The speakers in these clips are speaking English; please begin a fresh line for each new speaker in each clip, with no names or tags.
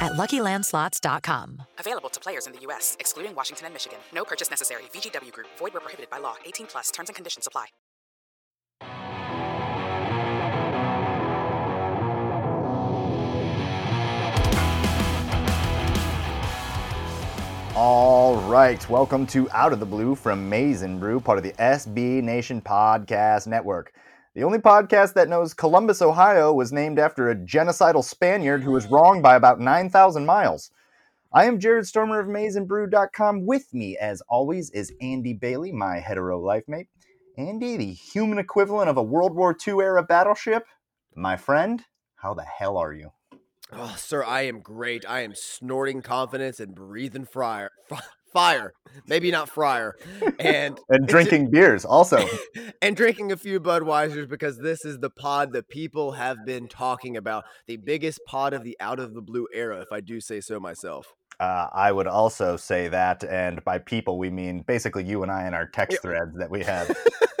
at LuckyLandSlots.com.
Available to players in the U.S., excluding Washington and Michigan. No purchase necessary. VGW Group. Void where prohibited by law. 18 plus. Terms and conditions apply.
All right, welcome to Out of the Blue from Maize and Brew, part of the SB Nation Podcast Network. The only podcast that knows Columbus, Ohio was named after a genocidal Spaniard who was wrong by about 9,000 miles. I am Jared Stormer of MaizeandBrew.com. With me, as always, is Andy Bailey, my hetero life mate. Andy, the human equivalent of a World War II era battleship. My friend, how the hell are you?
Oh, sir, I am great. I am snorting confidence and breathing fire. Fire, maybe not fryer, and
and drinking beers also,
and drinking a few Budweisers because this is the pod that people have been talking about, the biggest pod of the out of the blue era, if I do say so myself.
Uh, I would also say that, and by people we mean basically you and I in our text yeah. threads that we have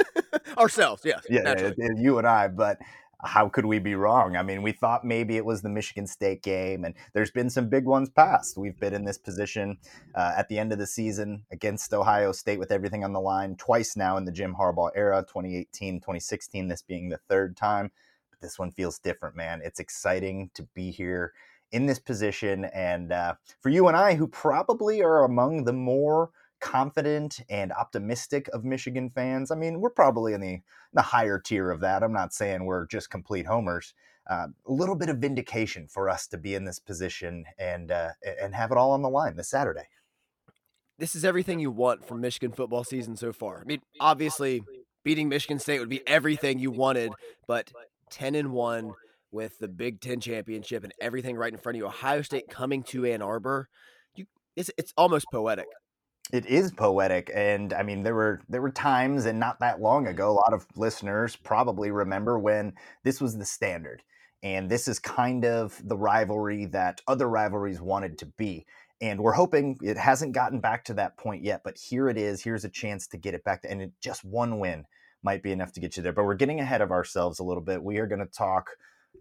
ourselves. Yes,
yeah, yeah, you and I, but how could we be wrong? I mean, we thought maybe it was the Michigan State game, and there's been some big ones past. We've been in this position uh, at the end of the season against Ohio State with everything on the line twice now in the Jim Harbaugh era 2018, 2016, this being the third time. But this one feels different, man. It's exciting to be here in this position. And uh, for you and I, who probably are among the more confident and optimistic of Michigan fans. I mean, we're probably in the the higher tier of that. I'm not saying we're just complete homers. Uh, a little bit of vindication for us to be in this position and uh, and have it all on the line this Saturday.
This is everything you want from Michigan football season so far. I mean, obviously, beating Michigan State would be everything you wanted, but ten and one with the Big Ten championship and everything right in front of you. Ohio State coming to Ann Arbor, you, it's it's almost poetic.
It is poetic, and I mean there were there were times, and not that long mm-hmm. ago, a lot of listeners probably remember when this was the standard, and this is kind of the rivalry that other rivalries wanted to be. And we're hoping it hasn't gotten back to that point yet, but here it is. Here's a chance to get it back, to, and it, just one win might be enough to get you there. But we're getting ahead of ourselves a little bit. We are going to talk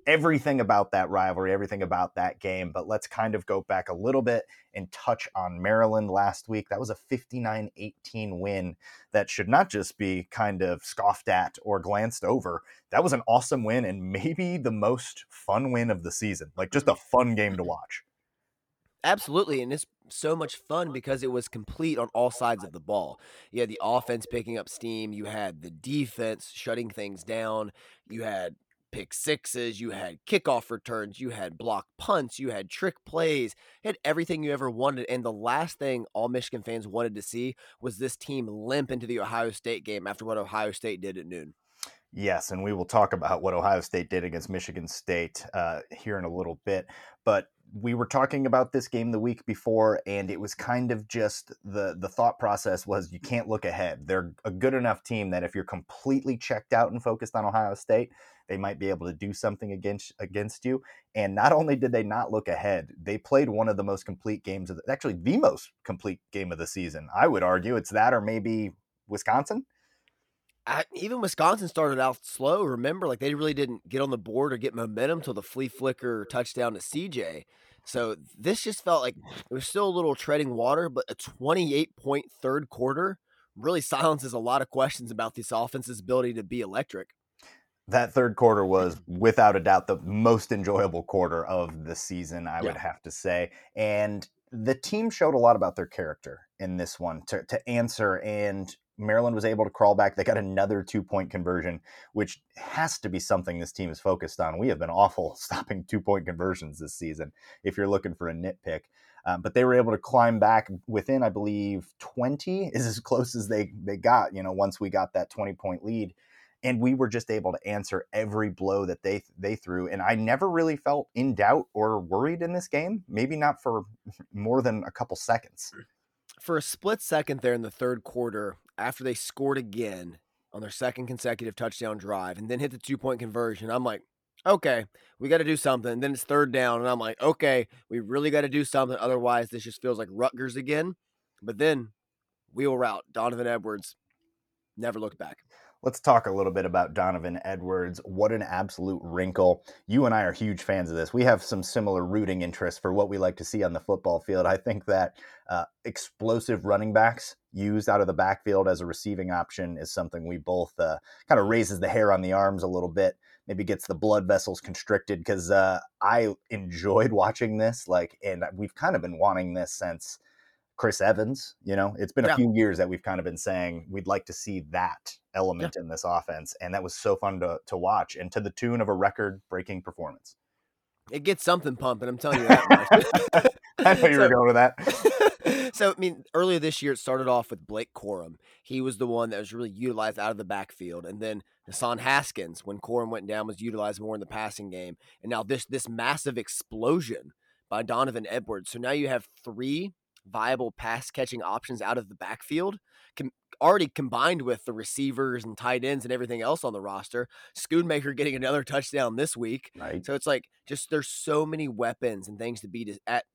everything about that rivalry, everything about that game. But let's kind of go back a little bit and touch on Maryland last week. That was a 59 18 win that should not just be kind of scoffed at or glanced over. That was an awesome win and maybe the most fun win of the season. Like just a mm-hmm. fun game to watch.
Absolutely. And it's so much fun because it was complete on all sides of the ball. You had the offense picking up steam, you had the defense shutting things down, you had pick sixes, you had kickoff returns, you had block punts, you had trick plays, you had everything you ever wanted. And the last thing all Michigan fans wanted to see was this team limp into the Ohio State game after what Ohio State did at noon.
Yes, and we will talk about what Ohio State did against Michigan State uh, here in a little bit. But we were talking about this game the week before, and it was kind of just the the thought process was you can't look ahead. They're a good enough team that if you're completely checked out and focused on Ohio State, they might be able to do something against against you. And not only did they not look ahead, they played one of the most complete games of the, actually the most complete game of the season. I would argue it's that or maybe Wisconsin.
I, even Wisconsin started out slow. Remember, like they really didn't get on the board or get momentum till the flea flicker touchdown to CJ. So this just felt like it was still a little treading water, but a 28 point third quarter really silences a lot of questions about this offense's ability to be electric.
That third quarter was without a doubt the most enjoyable quarter of the season, I yeah. would have to say. And the team showed a lot about their character in this one to, to answer and Maryland was able to crawl back. They got another two point conversion, which has to be something this team is focused on. We have been awful stopping two point conversions this season, if you're looking for a nitpick. Um, but they were able to climb back within, I believe, 20 is as close as they, they got, you know, once we got that 20 point lead. And we were just able to answer every blow that they they threw. And I never really felt in doubt or worried in this game. Maybe not for more than a couple seconds
for a split second there in the third quarter, after they scored again on their second consecutive touchdown drive and then hit the two point conversion, I'm like, okay, we got to do something. And then it's third down, and I'm like, okay, we really got to do something. Otherwise, this just feels like Rutgers again. But then wheel route, Donovan Edwards never looked back.
Let's talk a little bit about Donovan Edwards. What an absolute wrinkle. You and I are huge fans of this. We have some similar rooting interests for what we like to see on the football field. I think that uh, explosive running backs used out of the backfield as a receiving option is something we both uh, kind of raises the hair on the arms a little bit. Maybe gets the blood vessels constricted because uh, I enjoyed watching this. Like, and we've kind of been wanting this since Chris Evans. You know, it's been a yeah. few years that we've kind of been saying we'd like to see that element yeah. in this offense, and that was so fun to to watch, and to the tune of a record-breaking performance.
It gets something pumping. I'm telling you that.
I know you so, were going with that.
so, I mean, earlier this year, it started off with Blake Corum. He was the one that was really utilized out of the backfield, and then Hassan Haskins, when Corum went down, was utilized more in the passing game, and now this this massive explosion by Donovan Edwards. So now you have three viable pass catching options out of the backfield, com- already combined with the receivers and tight ends and everything else on the roster. Schoonmaker getting another touchdown this week.
Right.
So it's like just there's so many weapons and things to be at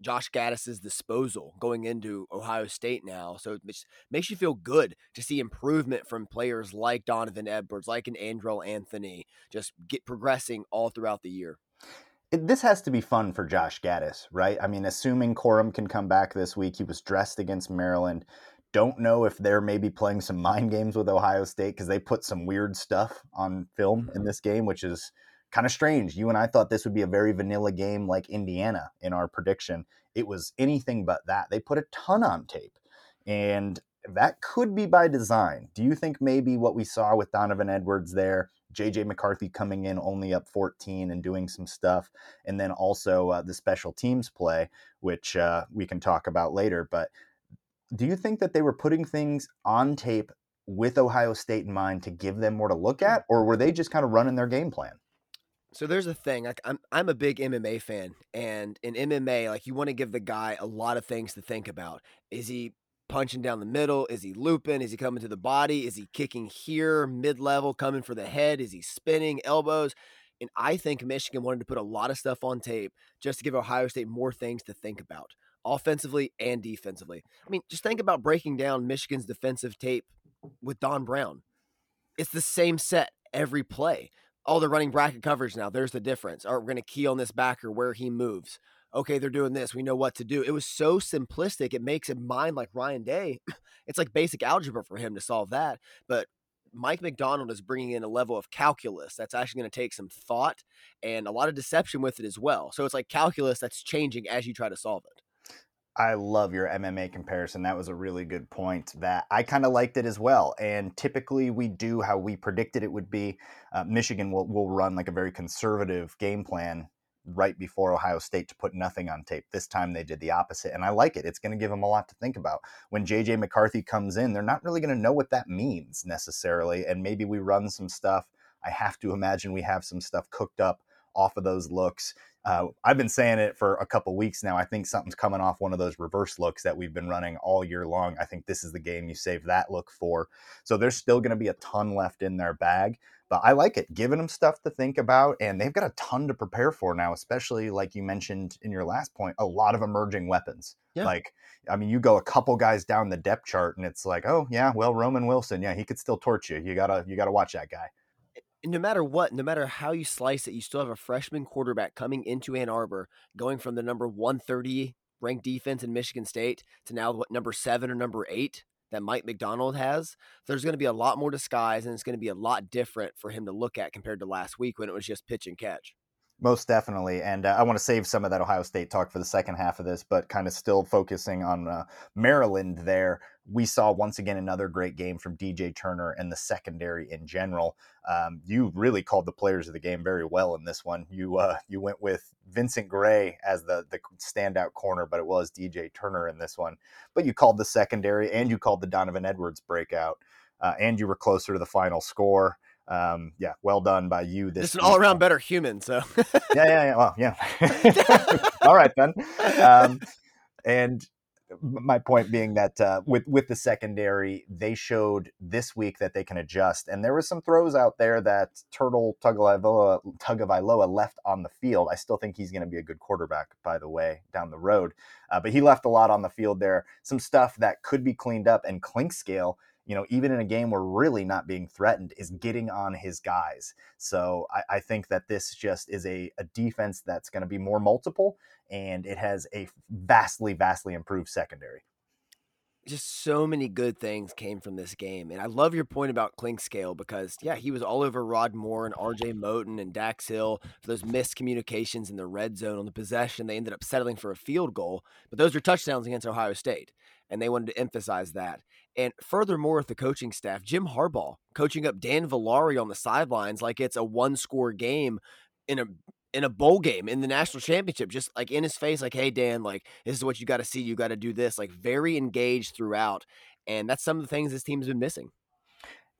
Josh Gattis's disposal going into Ohio State now. So it makes you feel good to see improvement from players like Donovan Edwards, like an Andrel Anthony, just get progressing all throughout the year
this has to be fun for Josh Gattis, right? I mean, assuming Corum can come back this week, he was dressed against Maryland. Don't know if they're maybe playing some mind games with Ohio State because they put some weird stuff on film in mm-hmm. this game, which is kind of strange. You and I thought this would be a very vanilla game like Indiana in our prediction. It was anything but that. They put a ton on tape. And that could be by design. Do you think maybe what we saw with Donovan Edwards there JJ McCarthy coming in only up 14 and doing some stuff. And then also uh, the special teams play, which uh, we can talk about later. But do you think that they were putting things on tape with Ohio State in mind to give them more to look at, or were they just kind of running their game plan?
So there's a thing. Like I'm, I'm a big MMA fan, and in MMA, like you want to give the guy a lot of things to think about. Is he punching down the middle? Is he looping? Is he coming to the body? Is he kicking here, mid level, coming for the head? Is he spinning elbows? And I think Michigan wanted to put a lot of stuff on tape just to give Ohio State more things to think about, offensively and defensively. I mean, just think about breaking down Michigan's defensive tape with Don Brown. It's the same set every play. Oh, they're running bracket coverage now. There's the difference. Or we're going to key on this backer where he moves okay, they're doing this. We know what to do. It was so simplistic. It makes a mind like Ryan Day. It's like basic algebra for him to solve that. But Mike Macdonald is bringing in a level of calculus that's actually going to take some thought and a lot of deception with it as well. So it's like calculus that's changing as you try to solve it.
I love your MMA comparison. That was a really good point. That I kind of liked it as well. And typically, we do how we predicted it would be. Uh, Michigan will will run like a very conservative game plan right before Ohio State to put nothing on tape. This time they did the opposite, and I like it. It's going to give them a lot to think about. When JJ McCarthy comes in, they're not really going to know what that means necessarily, and maybe we run some stuff. I have to imagine we have some stuff cooked up off of those looks. Uh, I've been saying it for a couple weeks now. I think something's coming off one of those reverse looks that we've been running all year long. I think this is the game you save that look for. So there's still going to be a ton left in their bag, but I like it, giving them stuff to think about, and they've got a ton to prepare for now. Especially like you mentioned in your last point, a lot of emerging weapons. Yeah. Like, I mean, you go a couple guys down the depth chart, and it's like, oh yeah, well Roman Wilson, yeah, he could still torch you. You gotta you gotta watch that guy
no matter what, no matter how you slice it, you still have a freshman quarterback coming into Ann Arbor, going from the number 130 ranked defense in Michigan State to now what number seven or number eight that Mike Macdonald has. There's going to be a lot more disguise, and it's going to be a lot different for him to look at compared to last week when it was just pitch and catch.
Most definitely. And uh, I want to save some of that Ohio State talk for the second half of this, but kind of still focusing on uh, Maryland there. We saw once again another great game from DJ Turner and the secondary in general. Um, you really called the players of the game very well in this one. You uh, you went with Vincent Gray as the the standout corner, but it was DJ Turner in this one. But you called the secondary and you called the Donovan Edwards breakout, uh, and you were closer to the final score um, yeah, well done by you. This
just an all around better human. So
yeah, yeah, yeah. Well, yeah. all right then. Um, and my point being that uh, with with the secondary, they showed this week that they can adjust, and there was some throws out there that Taulia Tagovailoa, Tagovailoa left on the field. I still think he's going to be a good quarterback, by the way, down the road. Uh, but he left a lot on the field there. Some stuff that could be cleaned up, and Clinkscale you know, even in a game where really not being threatened, is getting on his guys. So I, I think that this just is a, a defense that's going to be more multiple and it has a vastly, vastly improved secondary.
Just so many good things came from this game. And I love your point about Clinkscale because, yeah, he was all over Rod Moore and RJ Moten and Dax Hill for those miscommunications in the red zone on the possession. They ended up settling for a field goal, but those were touchdowns against Ohio State. And they wanted to emphasize that. And furthermore, with the coaching staff, Jim Harbaugh coaching up Dan Villari on the sidelines like it's a one score game in a in a bowl game in the national championship, just like in his face, like, hey Dan, like this is what you got to see, you got to do this, like very engaged throughout. And that's some of the things this team's been missing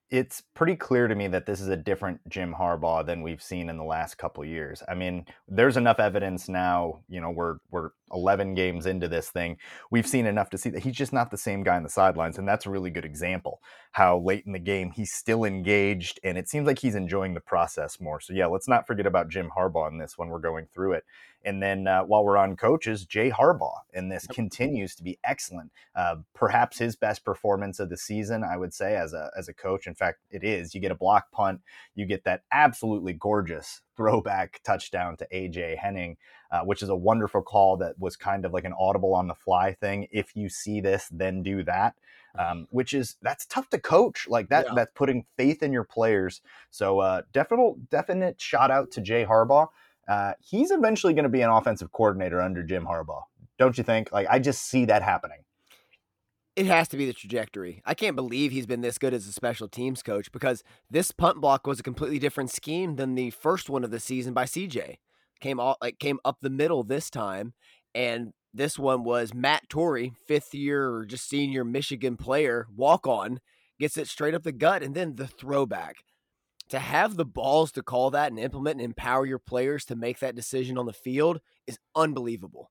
it's pretty clear to me that this is a different Jim Harbaugh than we've seen in the last couple years. I mean, there's enough evidence now, you know, we're we're 11 games into this thing. We've seen enough to see that he's just not the same guy on the sidelines and that's a really good example how late in the game he's still engaged and it seems like he's enjoying the process more. So yeah, let's not forget about Jim Harbaugh in this when we're going through it. And then uh, while we're on coaches, Jay Harbaugh in this continues to be excellent. Uh, perhaps his best performance of the season, I would say, as a as a coach. In fact, it is. You get a block punt, you get that absolutely gorgeous throwback touchdown to AJ Henning, uh, which is a wonderful call that was kind of like an audible on the fly thing. If you see this, then do that. Um, which is that's tough to coach like that. Yeah. That's putting faith in your players. So uh, definite definite shout out to Jay Harbaugh uh, he's eventually going to be an offensive coordinator under Jim Harbaugh. Don't you think? Like, I just see that happening.
It has to be the trajectory. I can't believe he's been this good as a special teams coach because this punt block was a completely different scheme than the first one of the season by CJ. Came all like came up the middle this time, and this one was Matt Torrey, fifth year or just senior Michigan player, walk on, gets it straight up the gut, and then the throwback to have the balls to call that and implement and empower your players to make that decision on the field is unbelievable.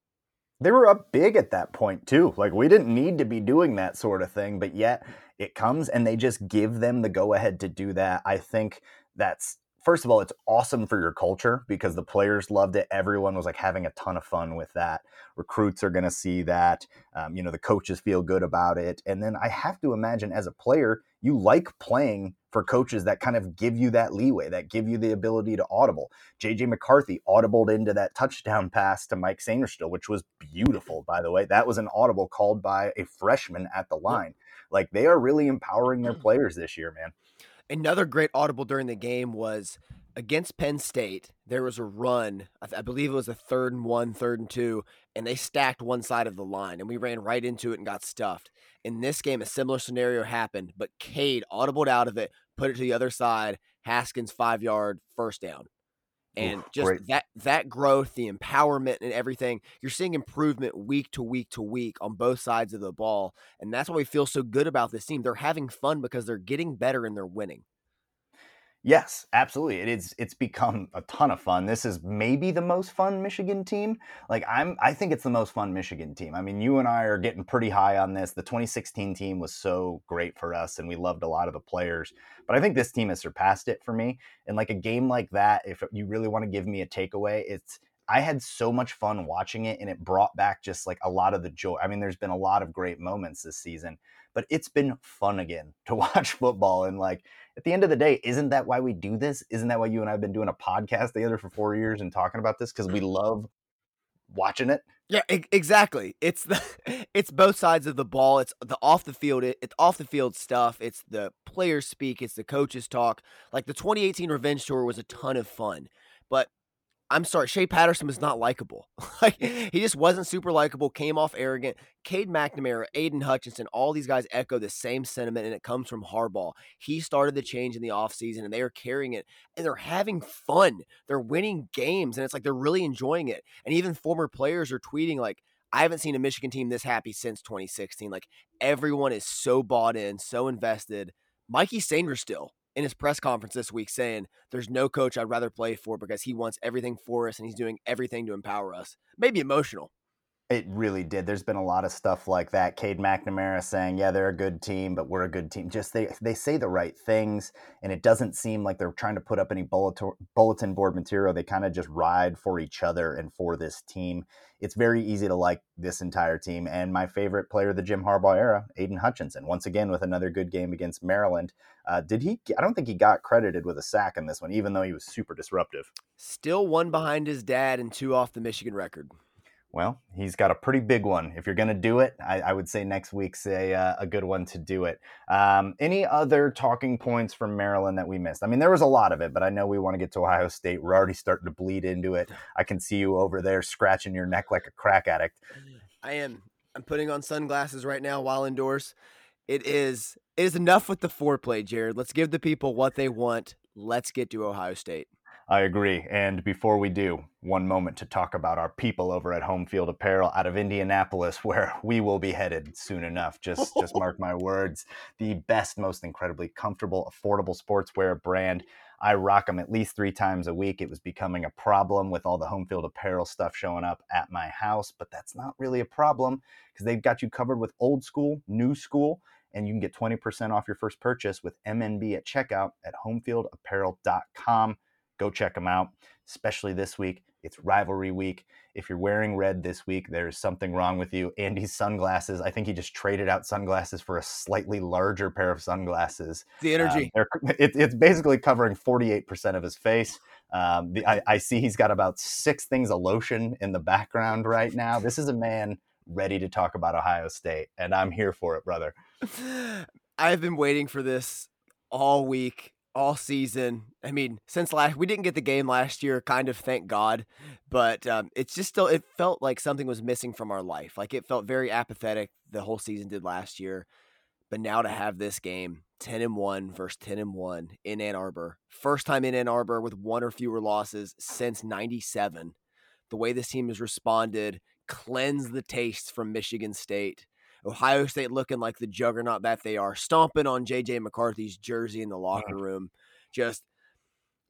They were up big at that point too. Like we didn't need to be doing that sort of thing, but yet it comes and they just give them the go ahead to do that. I think that's first of all, it's awesome for your culture because the players loved it. Everyone was like having a ton of fun with that. Recruits are going to see that. Um, you know, the coaches feel good about it. And then I have to imagine as a player, you like playing for coaches that kind of give you that leeway, that give you the ability to audible. JJ McCarthy audibled into that touchdown pass to Mike Sainristil, which was beautiful, by the way. That was an audible called by a freshman at the line. Like they are really empowering their players this year, man.
Another great audible during the game was against Penn State, there was a run. I, th- I, believe it was a third and one, third and two, and they stacked one side of the line, and we ran right into it and got stuffed. In this game, a similar scenario happened, but Cade audibled out of it, put it to the other side. Haskins five yard first down, and Oof, just great. that that growth, the empowerment, and everything. You're seeing improvement week to week to week on both sides of the ball, and that's why we feel so good about this team. They're having fun because they're getting better and they're winning.
Yes, absolutely. It is it's become a ton of fun. This is maybe the most fun Michigan team. Like I'm I think it's the most fun Michigan team. I mean, you and I are getting pretty high on this. The 2016 team was so great for us and we loved a lot of the players. But I think this team has surpassed it for me. And like a game like that, if you really want to give me a takeaway, it's I had so much fun watching it and it brought back just like a lot of the joy. I mean, there's been a lot of great moments this season, but it's been fun again to watch football. And like at the end of the day, isn't that why we do this? Isn't that why you and I have been doing a podcast together for four years and talking about this? Because we mm-hmm. love watching it.
Yeah, exactly. It's the it's both sides of the ball. It's the off the field. It's off the field stuff. It's the players speak. It's the coaches talk. Like the 2018 Revenge Tour was a ton of fun, but I'm sorry, Shea Patterson was not likable. like he just wasn't super likable, came off arrogant. Cade McNamara, Aidan Hutchinson, all these guys echo the same sentiment, and it comes from Harbaugh. He started the change in the offseason, and they are carrying it, and they're having fun. They're winning games, and it's like they're really enjoying it. And even former players are tweeting like, I haven't seen a Michigan team this happy since 2016. Like everyone is so bought in, so invested. Mikey Sainristil in his press conference this week saying there's no coach I'd rather play for because he wants everything for us and he's doing everything to empower us. Maybe emotional.
It really did. There's been a lot of stuff like that. Cade McNamara saying, "Yeah, they're a good team, but we're a good team." Just they they say the right things, and it doesn't seem like they're trying to put up any bulletin bulletin board material. They kind of just ride for each other and for this team. It's very easy to like this entire team. And my favorite player of the Jim Harbaugh era, Aidan Hutchinson, once again with another good game against Maryland. Uh, did he? I don't think he got credited with a sack in this one, even though he was super disruptive.
Still one behind his dad and two off the Michigan record.
Well, he's got a pretty big one. If you're going to do it, I, I, would say next week's a, uh, a good one to do it. Um, any other talking points from Maryland that we missed? I mean, there was a lot of it, but I know we want to get to Ohio State. We're already starting to bleed into it. I can see you over there scratching your neck like a crack addict.
I am. I'm putting on sunglasses right now while indoors. It is it is enough with the foreplay, Jared. Let's give the people what they want. Let's get to Ohio State.
I agree. And before we do, one moment to talk about our people over at Home Field Apparel out of Indianapolis, where we will be headed soon enough. Just just mark my words. The best, most incredibly comfortable, affordable sportswear brand. I rock them at least three times a week. It was becoming a problem with all the home field apparel stuff showing up at my house, but that's not really a problem because they've got you covered with old school, new school, and you can get 20% off your first purchase with MNB at checkout at homefieldapparel.com. Go check them out, especially this week. It's rivalry week. If you're wearing red this week, there's something wrong with you. Andy's sunglasses, I think he just traded out sunglasses for a slightly larger pair of sunglasses.
The energy.
Um, it, it's basically covering 48% of his face. Um, the, I, I see he's got about six things of lotion in the background right now. This is a man ready to talk about Ohio State, and I'm here for it, brother.
I've been waiting for this all week all season. I mean, since last we didn't get the game last year, kind of thank God, but um, it's just still it felt like something was missing from our life. Like it felt very apathetic. The whole season did last year, but now to have this game, ten and one versus ten and one in Ann Arbor, first time in Ann Arbor with one or fewer losses since '97. The way this team has responded, cleanse the taste from Michigan State. Ohio State looking like the juggernaut that they are, stomping on JJ McCarthy's jersey in the uh-huh. locker room. Just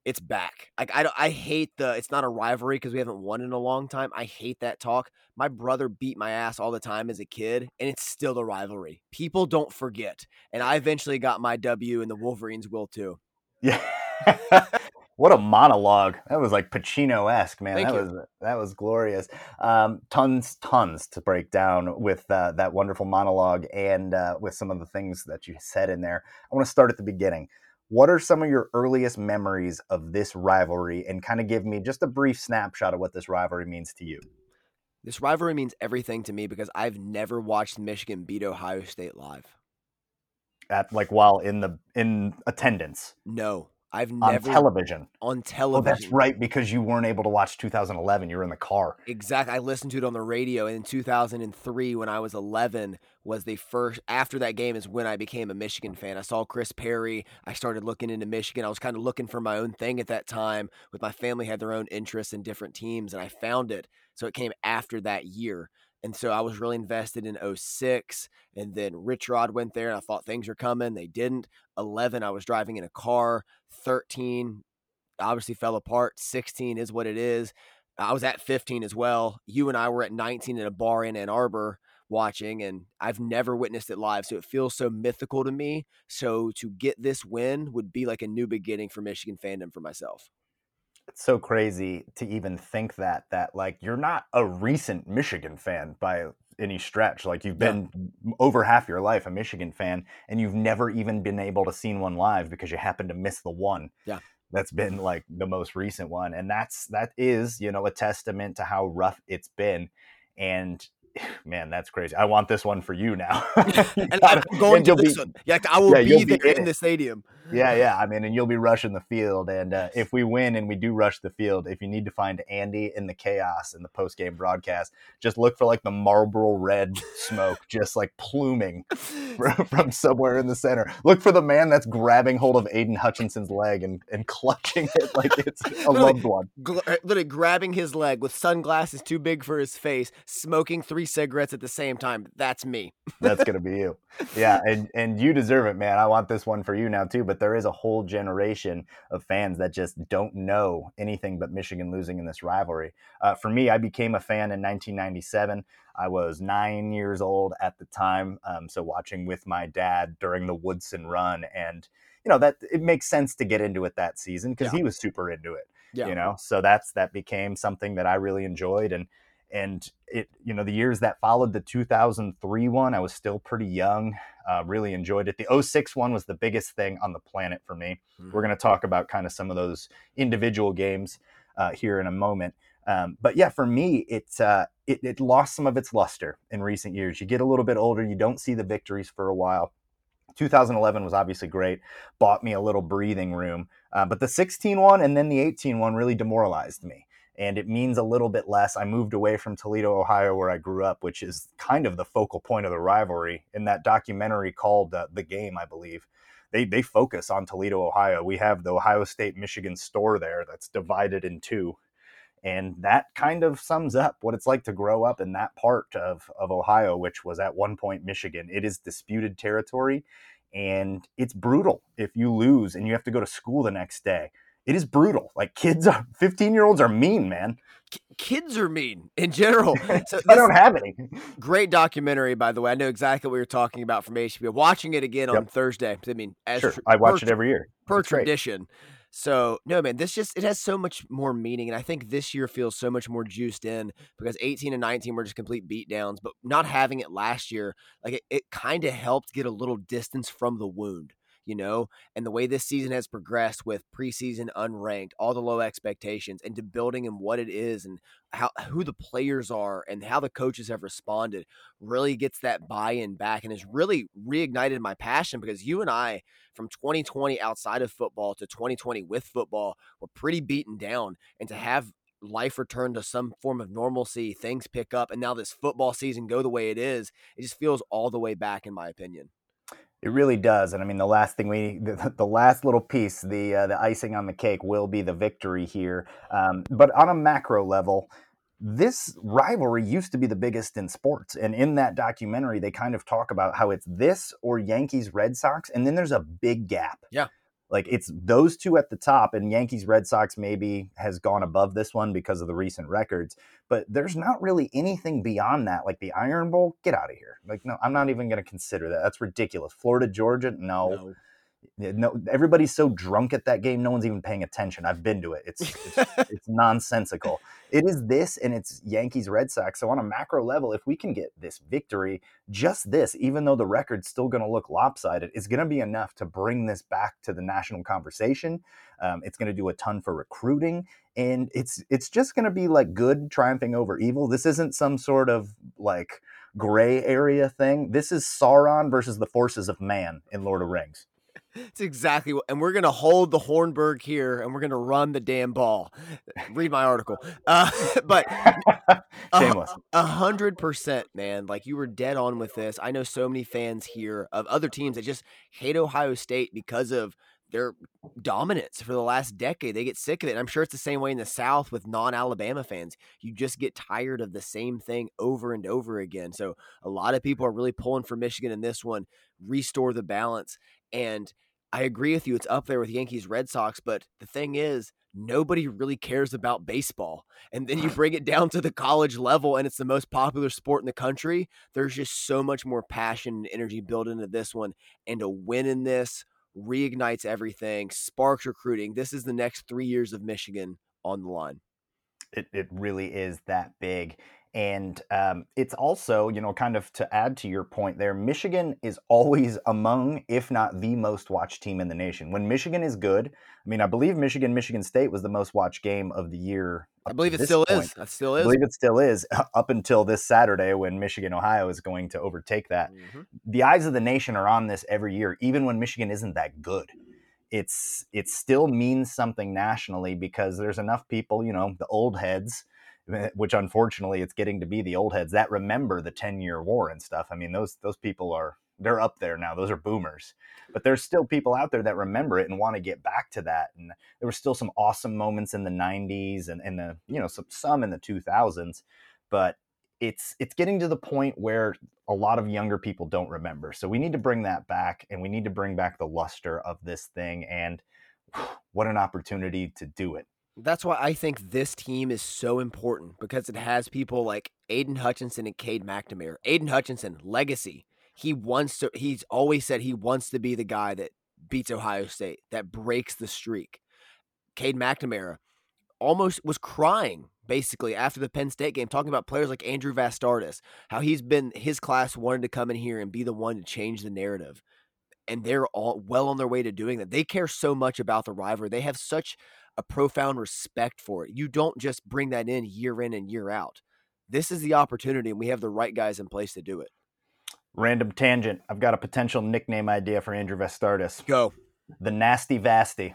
it's back. Like I I hate the it's not a rivalry because we haven't won in a long time. I hate that talk. My brother beat my ass all the time as a kid, and it's still a rivalry. People don't forget. And I eventually got my W, and the Wolverines will too.
Yeah. What a monologue! That was like Pacino esque, man.
Thank
that
you.
was that was glorious. Um, tons, tons to break down with uh, that wonderful monologue and uh, with some of the things that you said in there. I want to start at the beginning. What are some of your earliest memories of this rivalry, and kind of give me just a brief snapshot of what this rivalry means to you?
This rivalry means everything to me because I've never watched Michigan beat Ohio State live.
At like while in the in attendance.
No, I've
on
never
television.
on
Oh,
television.
that's right, because you weren't able to watch 2011. You were in the car.
Exactly. I listened to it on the radio in 2003 when I was 11 was the first after that game is when I became a Michigan fan. I saw Chris Perry. I started looking into Michigan. I was kind of looking for my own thing at that time with my family had their own interests in different teams and I found it. So it came after that year. And so I was really invested in 06 and then Rich Rod went there and I thought things were coming. They didn't. 11 I was driving in a car. 13 obviously fell apart. 16 is what it is. I was at 15 as well. You and I were at 19 in a bar in Ann Arbor watching, and I've never witnessed it live. So it feels so mythical to me. So to get this win would be like a new beginning for Michigan fandom for myself.
It's so crazy to even think that that like you're not a recent Michigan fan by any stretch. Like you've
Yeah.
been over half your life a Michigan fan, and you've never even been able to seen one live because you happened to miss the one.
Yeah.
That's been like the most recent one, and that's that is you know a testament to how rough it's been, and man, that's crazy. I want this one for you now.
And I'm going
and
to this
be-
one. Yeah, I will
yeah, you'll
be
in
in the stadium.
Yeah, yeah. I mean, and you'll be rushing the field. And uh, if we win and we do rush the field, if you need to find Andy in the chaos in the post game broadcast, just look for like the Marlboro red smoke just like pluming from, from somewhere in the center. Look for the man that's grabbing hold of Aidan Hutchinson's leg and, and clutching it like it's a loved one.
gl- uh, literally grabbing his leg with sunglasses too big for his face, smoking three cigarettes at the same time. That's me.
That's gonna be you. Yeah, and and you deserve it, man. I want this one for you now too. But there is a whole generation of fans that just don't know anything but Michigan losing in this rivalry. Uh, for me, I became a fan in 1997. I was nine years old at the time, um, so watching with my dad during the Woodson run, and you know that it makes sense to get into it that season because
Yeah.
he was super into it.
Yeah.
You know, so that's that became something that I really enjoyed, and and it you know the years that followed the 2003 one i was still pretty young uh, really enjoyed it. The 06 one was the biggest thing on the planet for me. We're going to talk about kind of some of those individual games uh, here in a moment. Um, but yeah for me it, uh, it it lost some of its luster in recent years. You get a little bit older you don't see the victories for a while. 2011 was obviously great bought me a little breathing room uh, but the 16 one and then the 18 one really demoralized me and it means a little bit less. I moved away from Toledo, Ohio, where I grew up, which is kind of the focal point of the rivalry. In that documentary called uh, "The Game," I believe they they focus on Toledo, Ohio. We have the Ohio State Michigan store there that's divided in two, and that kind of sums up what it's like to grow up in that part of of Ohio, which was at one point Michigan. It is disputed territory, and it's brutal if you lose and you have to go to school the next day it is brutal. Like kids are 15 year olds are mean, man.
Kids are mean in general. So
I don't have any.
Great documentary, by the way. I know exactly what you're talking about from HBO. Watching it again on Thursday. I mean, as
Sure.
tr-
I watch
per
it every year.
per
It's great.
tradition. So no, man, this just it has so much more meaning, and I think this year feels so much more juiced in because 18 and 19 were just complete beatdowns, but not having it last year, like it, it kind of helped get a little distance from the wound. You know, and the way this season has progressed with preseason unranked, all the low expectations, into building and what it is, and how who the players are, and how the coaches have responded, really gets that buy-in back, and has really reignited my passion because you and I from 2020 outside of football to 2020 with football were pretty beaten down and to have life return to some form of normalcy things pick up and now this football season go the way it is it just feels all the way back in my opinion
It really does, and I mean the last thing we, the, the last little piece, the uh, the icing on the cake, will be the victory here. Um, but on a macro level, this rivalry used to be the biggest in sports, and in that documentary, they kind of talk about how it's this or Yankees Red Sox, and then there's a big gap.
Yeah.
Like it's those two at the top, and Yankees Red Sox maybe has gone above this one because of the recent records. But there's not really anything beyond that. Like the Iron Bowl, get out of here. Like no, I'm not even going to consider that. That's ridiculous. Florida Georgia, no.
No.
No, everybody's so drunk at that game, no one's even paying attention. I've been to it. It's it's, it's nonsensical. It is this, and it's Yankees Red Sox. So on a macro level, if we can get this victory, just this, even though the record's still going to look lopsided, is going to be enough to bring this back to the national conversation. Um, it's going to do a ton for recruiting, and it's it's just going to be like good triumphing over evil. This isn't some sort of like gray area thing. This is Sauron versus the forces of man in Lord of Rings.
It's exactly what, and we're gonna hold the Hornburg here, and we're gonna run the damn ball. Read my article, uh, but a hundred percent, man. Like you were dead on with this. I know so many fans here of other teams that just hate Ohio State because of their dominance for the last decade. They get sick of it. And I'm sure it's the same way in the South with non-Alabama fans. You just get tired of the same thing over and over again. So a lot of people are really pulling for Michigan in this one, restore the balance. And I agree with you. It's up there with Yankees, Red Sox. But the thing is, nobody really cares about baseball. And then you bring it down to the college level, and it's the most popular sport in the country. There's just so much more passion and energy built into this one. And to win in this reignites everything, sparks recruiting. This is the next three years of Michigan on the line.
It, it really is that big. And um, it's also, you know, kind of to add to your point there, Michigan is always among, if not the most watched team in the nation. When Michigan is good, I mean, I believe Michigan, Michigan State was the most watched game of the year.
I believe it still point. is. That still is.
I believe it still is up until this Saturday when Michigan, Ohio is going to overtake that. Mm-hmm. The eyes of the nation are on this every year, even when Michigan isn't that good. It's it still means something nationally because there's enough people, you know, the old heads Eh, which unfortunately it's getting to be the old heads that remember the 10 year war and stuff. I mean, those those people are they're up there now. Those are boomers. But there's still people out there that remember it and want to get back to that. And there were still some awesome moments in the 90s and, and the, you know, some, some in the 2000s. But it's it's getting to the point where a lot of younger people don't remember. So we need to bring that back and we need to bring back the luster of this thing and what an opportunity to do it.
That's why I think this team is so important because it has people like Aidan Hutchinson and Cade McNamara. Aidan Hutchinson, legacy. He wants to, he's always said he wants to be the guy that beats Ohio State, that breaks the streak. Cade McNamara almost was crying basically after the Penn State game, talking about players like Andrew Vastardis, how he's been, his class wanted to come in here and be the one to change the narrative. And they're all well on their way to doing that. They care so much about the rivalry. They have such a profound respect for it. You don't just bring that in year in and year out. This is the opportunity, and we have the right guys in place to do it.
Random tangent. I've got a potential nickname idea for Andrew Vastardis.
Go.
The Nasty Vasty.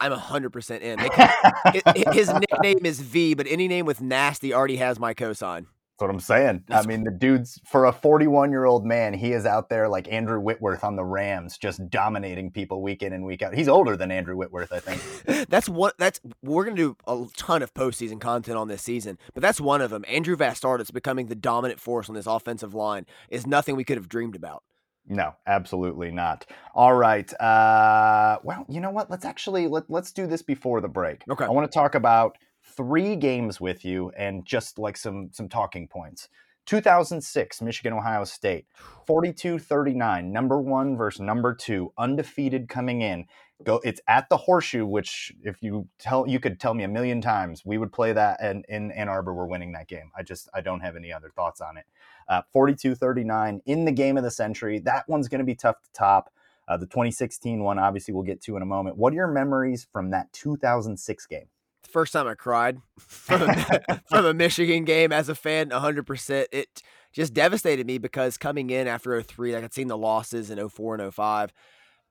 I'm 100% in. Can, his nickname is V, but any name with nasty already has my cosign.
That's what I'm saying. I mean, the dude's for a 41 year old man, he is out there like Andrew Whitworth on the Rams, just dominating people week in and week out. He's older than Andrew Whitworth, I think.
that's what that's we're gonna do a ton of postseason content on this season, but that's one of them. Andrew Vastardis becoming the dominant force on this offensive line is nothing we could have dreamed about.
No, absolutely not. All right. Uh, well, you know what? Let's actually let, let's do this before the break.
Okay.
I want to talk about three games with you and just like some some talking points. 2006 Michigan Ohio State 42-39 number 1 versus number 2 undefeated coming in. Go it's at the horseshoe which if you tell you could tell me a million times we would play that and in Ann Arbor we're winning that game. I just I don't have any other thoughts on it. Uh, 42-39 in the game of the century that one's going to be tough to top. Uh, the 2016 one obviously we'll get to in a moment. What are your memories from that 2006 game
first time I cried from a, from a Michigan game as a fan, 100%. It just devastated me because coming in after 03, like I'd seen the losses in 04 and 05,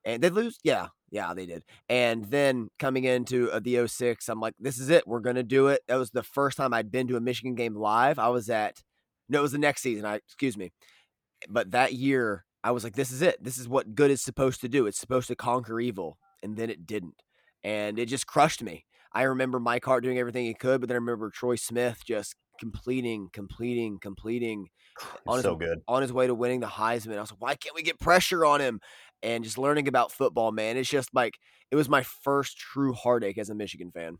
and they lose. Yeah, yeah, they did. And then coming into uh, the 06, I'm like, this is it. We're going to do it. That was the first time I'd been to a Michigan game live. I was at, no, it was the next season. I, excuse me. But that year, I was like, this is it. This is what good is supposed to do. It's supposed to conquer evil. And then it didn't. And it just crushed me. I remember Mike Hart doing everything he could, but then I remember Troy Smith just completing, completing, completing
on his, so good
on his way to winning the Heisman. I was like, why can't we get pressure on him? And just learning about football, man, it's just like it was my first true heartache as a Michigan fan.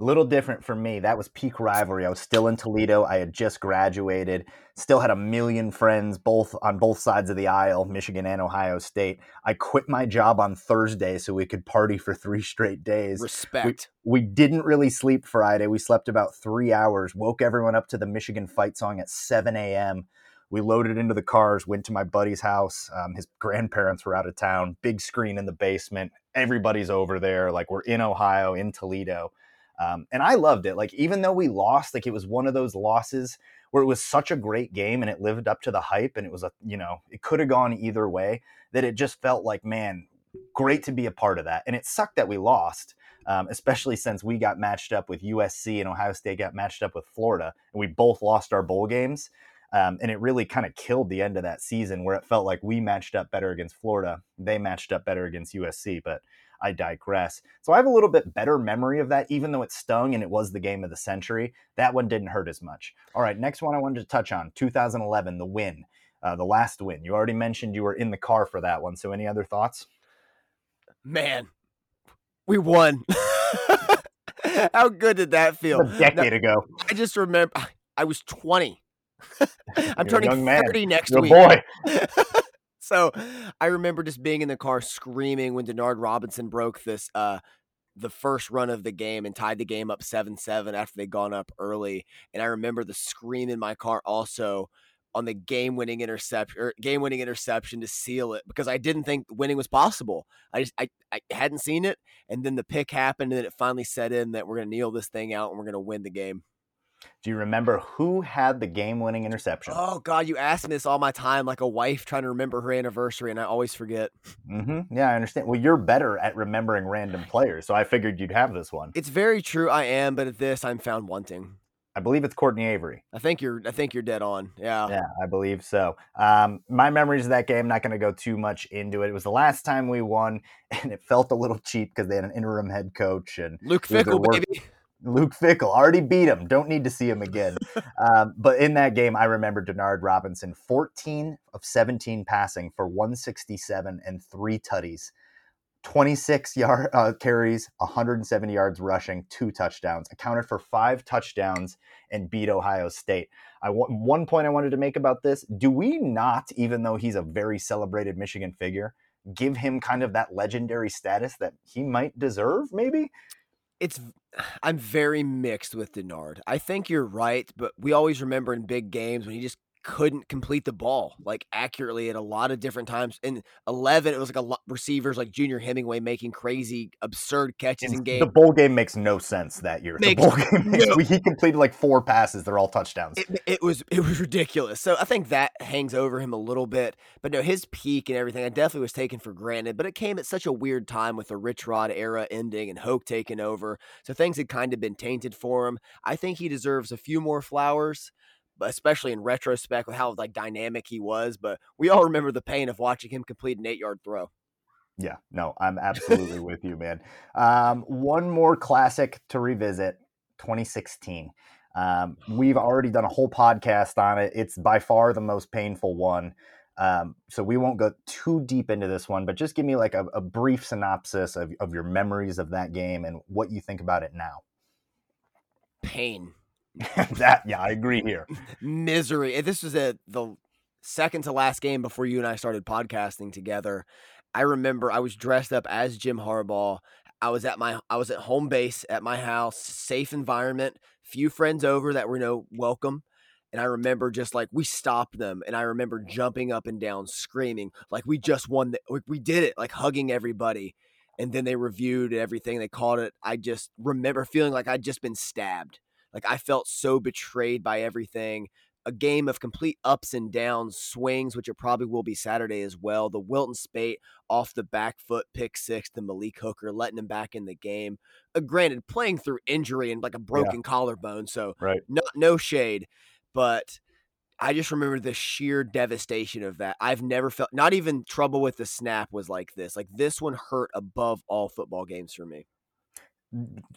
A little different for me. That was peak rivalry. I was still in Toledo. I had just graduated. Still had a million friends, both on both sides of the aisle, Michigan and Ohio State. I quit my job on Thursday so we could party for three straight days.
Respect.
We, we didn't really sleep Friday. We slept about three hours. Woke everyone up to the Michigan fight song at 7 a.m. We loaded into the cars, went to my buddy's house. Um, his grandparents were out of town. Big screen in the basement. Everybody's over there. Like we're in Ohio, in Toledo um, and I loved it. Like, even though we lost, like it was one of those losses where it was such a great game and it lived up to the hype and it was a, you know, it could have gone either way that it just felt like, man, great to be a part of that. And it sucked that we lost, um, especially since we got matched up with USC and Ohio State got matched up with Florida, and we both lost our bowl games. Um, and it really kind of killed the end of that season where it felt like we matched up better against Florida. They matched up better against USC, but I digress. So I have a little bit better memory of that, even though it stung and it was the game of the century. That one didn't hurt as much. All right, next one I wanted to touch on 2011, the win, uh, the last win. You already mentioned you were in the car for that one. So any other thoughts?
Man, we won. How good did that feel?
A decade now, ago.
I just remember I was 20. I'm
You're
turning 30 next
You're
week.
boy.
so I remember just being in the car screaming when Denard Robinson broke this uh the first run of the game and tied the game up 7-7 after they'd gone up early. And I remember the scream in my car also on the game-winning interception or game-winning interception to seal it because I didn't think winning was possible. I just I, I hadn't seen it, and then the pick happened, and then it finally set in that we're gonna kneel this thing out and we're gonna win the game.
Do you remember who had the game-winning interception?
Oh God, you ask me this all my time, like a wife trying to remember her anniversary, and I always forget.
Mm-hmm. Yeah, I understand. Well, you're better at remembering random players, so I figured you'd have this one.
It's very true. I am, but at this, I'm found wanting.
I believe it's Courtney Avery.
I think you're. I think you're dead on. Yeah.
Yeah, I believe so. Um, my memories of that game. Not going to go too much into it. It was the last time we won, and it felt a little cheap because they had an interim head coach and
Luke Fickell, baby.
Luke Fickell already beat him. Don't need to see him again. um, but in that game, I remember Denard Robinson, 14 of 17 passing for 167 and three tutties. 26 yard uh, carries, 170 yards rushing, two touchdowns. Accounted for five touchdowns and beat Ohio State. I one point I wanted to make about this: Do we not, even though he's a very celebrated Michigan figure, give him kind of that legendary status that he might deserve? Maybe
it's I'm very mixed with Denard. I think you're right, but we always remember in big games when he just couldn't complete the ball like accurately at a lot of different times. In 11, it was like a lot receivers like Junior Hemingway making crazy, absurd catches in game.
The bowl game makes no sense that year.
Makes
the bowl game makes,
no-
he completed like four passes. They're all touchdowns.
It, it was it was ridiculous. So I think that hangs over him a little bit. But no, his peak and everything, I definitely was taken for granted. But it came at such a weird time with the Rich Rod era ending and Hoke taking over. So things had kind of been tainted for him. I think he deserves a few more flowers especially in retrospect with how like dynamic he was. But we all remember the pain of watching him complete an eight yard throw.
Yeah, no, I'm absolutely with you, man. Um, one more classic to revisit 2016. Um, we've already done a whole podcast on it. It's by far the most painful one. Um, so we won't go too deep into this one, but just give me like a, a brief synopsis of, of your memories of that game and what you think about it now.
Pain.
that yeah, I agree here.
Misery. This was a, the second to last game before you and I started podcasting together. I remember I was dressed up as Jim Harbaugh. I was at my I was at home base at my house, safe environment, few friends over that were no welcome. And I remember just like we stopped them, and I remember jumping up and down, screaming like we just won. The, we did it, like hugging everybody. And then they reviewed everything. They called it. I just remember feeling like I'd just been stabbed. Like I felt so betrayed by everything. A game of complete ups and downs, swings, which it probably will be Saturday as well. The Wilton Speight off the back foot pick six, the Malik Hooker letting him back in the game. Uh, granted, playing through injury and like a broken yeah. collarbone, so
right.
no, no shade, but I just remember the sheer devastation of that. I've never felt, not even trouble with the snap was like this. Like this one hurt above all football games for me.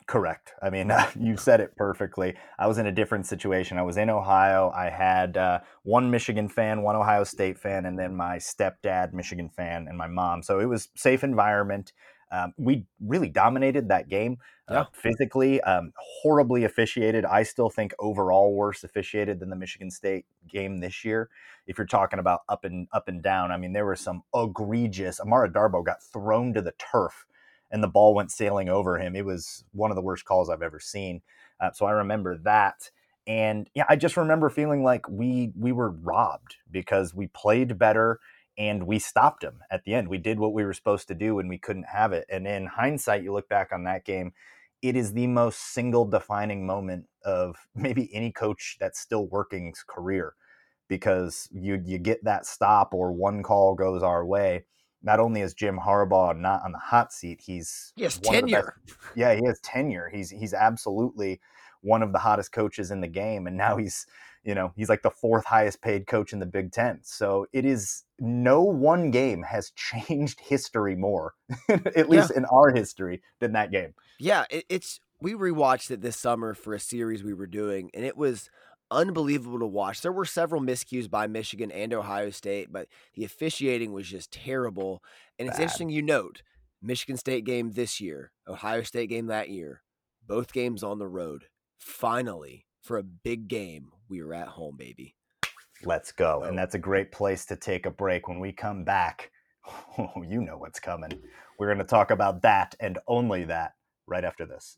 Correct. I mean, uh, you said it perfectly. I was in a different situation. I was in Ohio. I had uh, one Michigan fan, one Ohio State fan, and then my stepdad, Michigan fan, and my mom. So it was safe environment. Um, we really dominated that game uh, physically, um, horribly officiated. I still think overall worse officiated than the Michigan State game this year. If you're talking about up and up and down, I mean, there were some egregious. Amara Darboh got thrown to the turf and the ball went sailing over him. It was one of the worst calls I've ever seen. Uh, so I remember that. And yeah, I just remember feeling like we we were robbed because we played better and we stopped him at the end. We did what we were supposed to do and we couldn't have it. And in hindsight, you look back on that game, it is the most single defining moment of maybe any coach that's still working's career because you you get that stop or one call goes our way not only is Jim Harbaugh not on the hot seat, he's
yes tenure.
yeah, he has tenure. He's he's absolutely one of the hottest coaches in the game, and now he's you know he's like the fourth highest paid coach in the Big Ten. So it is no one game has changed history more, at least yeah. in our history, than that game.
Yeah, it, it's we rewatched it this summer for a series we were doing, and it was unbelievable to watch. There were several miscues by Michigan and Ohio State, but the officiating was just terrible. And it's Bad. interesting you note Michigan State game this year, Ohio State game that year, both games on the road. Finally, for a big game, we were at home, baby.
Let's go. And that's a great place to take a break. When we come back, oh, you know what's coming. We're going to talk about that and only that right after this.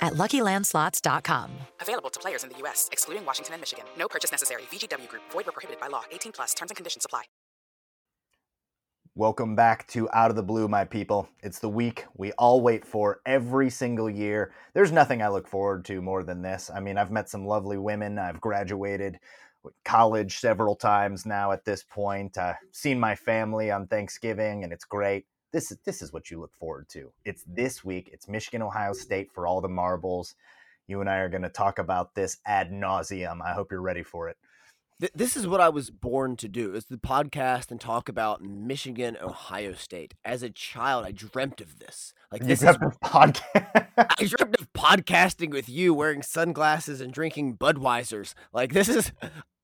at LuckyLandSlots.com.
Available to players in the U.S., excluding Washington and Michigan. No purchase necessary. VGW Group. Void where prohibited by law. 18 plus. Terms and conditions apply.
Welcome back to Out of the Blue, my people. It's the week we all wait for every single year. There's nothing I look forward to more than this. I mean, I've met some lovely women. I've graduated college several times now at this point. I've seen my family on Thanksgiving, and it's great this is this is what you look forward to. It's this week. It's Michigan Ohio State for all the marbles. You and I are going to talk about this ad nauseum. I hope you're ready for it.
This is what I was born to do: is the podcast and talk about Michigan Ohio State. As a child, I dreamt of this.
Like this is podcast.
I dreamt of podcasting with you, wearing sunglasses and drinking Budweisers. Like this is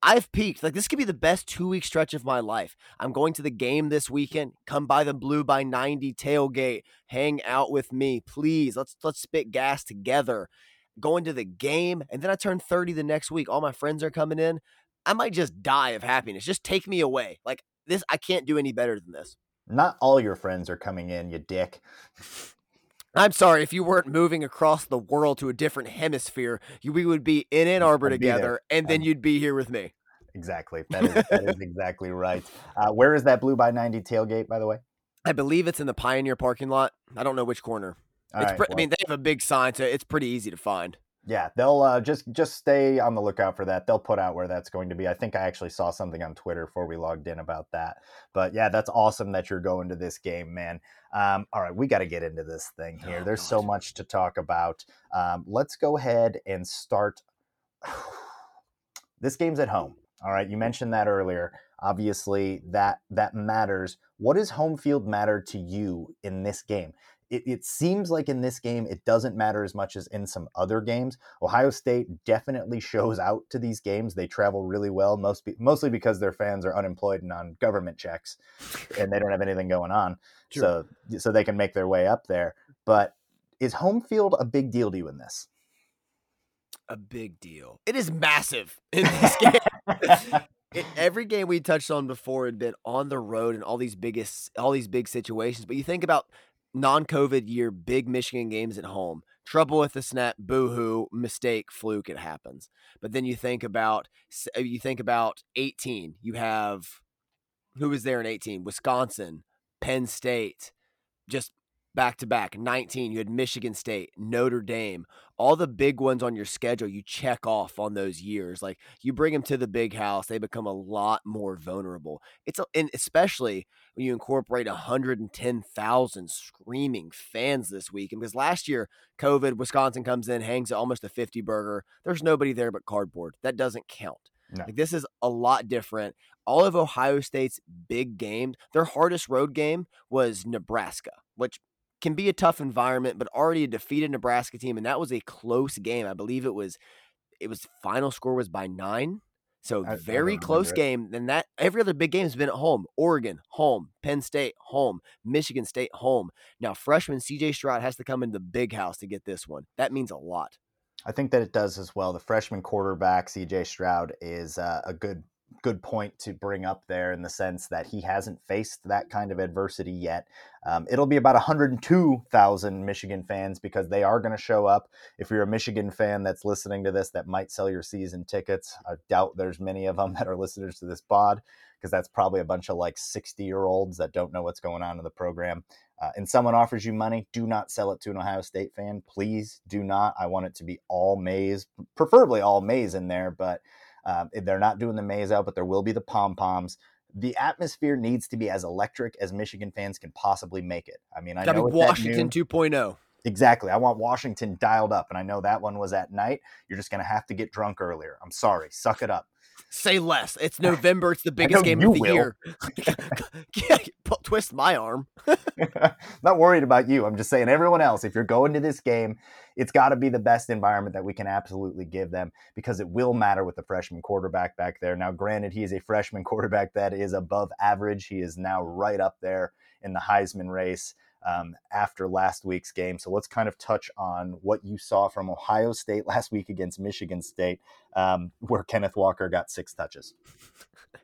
I've peaked. Like this could be the best two week stretch of my life. I'm going to the game this weekend. Come by the Blue by 90 tailgate. Hang out with me, please. Let's let's spit gas together. Going to the game, and then I turn 30 the next week. All my friends are coming in. I might just die of happiness. Just take me away. Like this, I can't do any better than this.
Not all your friends are coming in, you dick.
I'm sorry if you weren't moving across the world to a different hemisphere, you, we would be in Ann Arbor together, and then you'd be here with me.
Exactly. That is, that is exactly right. Uh, where is that Blue by 90 tailgate, by the way?
I believe it's in the Pioneer parking lot. I don't know which corner. Right, pre- well, I mean, they have a big sign, so it's pretty easy to find.
Yeah, they'll uh, just just stay on the lookout for that. They'll put out where that's going to be. I think I actually saw something on Twitter before we logged in about that. But yeah, that's awesome that you're going to this game, man. Um, all right, we got to get into this thing here. Oh, There's God. so much to talk about. Um, let's go ahead and start. this game's at home. All right, you mentioned that earlier. Obviously, that that matters. What does home field matter to you in this game? It, it, seems like in this game it doesn't matter as much as in some other games. Ohio State definitely shows out to these games. They travel really well, most mostly because their fans are unemployed and on government checks, and they don't have anything going on, so so they can make their way up there. But is home field a big deal to you in this?
A big deal. It is massive in this game. it, every game we touched on before had been on the road and all these biggest all these big situations but you think about non-covid year big michigan games at home trouble with the snap boohoo mistake fluke it happens. But then you think about uh, you think about 18 you have who was there in 18 wisconsin penn state just back to back 19 you had michigan state notre dame all the big ones on your schedule you check off on those years like you bring them to the big house they become a lot more vulnerable it's a, and especially when you incorporate 110000 screaming fans this week and because last year covid wisconsin comes in hangs at almost a 50 burger there's nobody there but cardboard that doesn't count no. Like this is a lot different. All of Ohio State's big games, their hardest road game was Nebraska, which can be a tough environment, but already a defeated Nebraska team, and that was a close game. I believe it was it was final score was by nine. So I, very I close game. And that every other big game has been at home. Oregon, home. Penn State, home. Michigan State, home. Now freshman CJ Stroud has to come into the big house to get this one. That means a lot.
I think that it does as well. The freshman quarterback CJ Stroud is uh, a good good point to bring up there in the sense that he hasn't faced that kind of adversity yet. Um, it'll be about 102,000 Michigan fans because they are going to show up. If you're a Michigan fan that's listening to this that might sell your season tickets, I doubt there's many of them that are listeners to this pod because that's probably a bunch of like 60 year olds that don't know what's going on in the program. Uh, and someone offers you money, do not sell it to an Ohio State fan. Please do not. I want it to be all maize, preferably all maize in there, but um, they're not doing the maze out, but there will be the pom poms. The atmosphere needs to be as electric as Michigan fans can possibly make it. I mean, I
Gotta
know
Washington 2.0.
Exactly. I want Washington dialed up, and I know that one was at night. You're just going to have to get drunk earlier. I'm sorry. Suck it up.
Say less. It's November. It's the biggest game of the will. year. Twist my arm.
Not worried about you. I'm just saying everyone else. If you're going to this game, it's got to be the best environment that we can absolutely give them because it will matter with the freshman quarterback back there. Now, granted, he is a freshman quarterback that is above average. He is now right up there in the Heisman race um, after last week's game. So let's kind of touch on what you saw from Ohio State last week against Michigan State, um, where Kenneth Walker got six touches.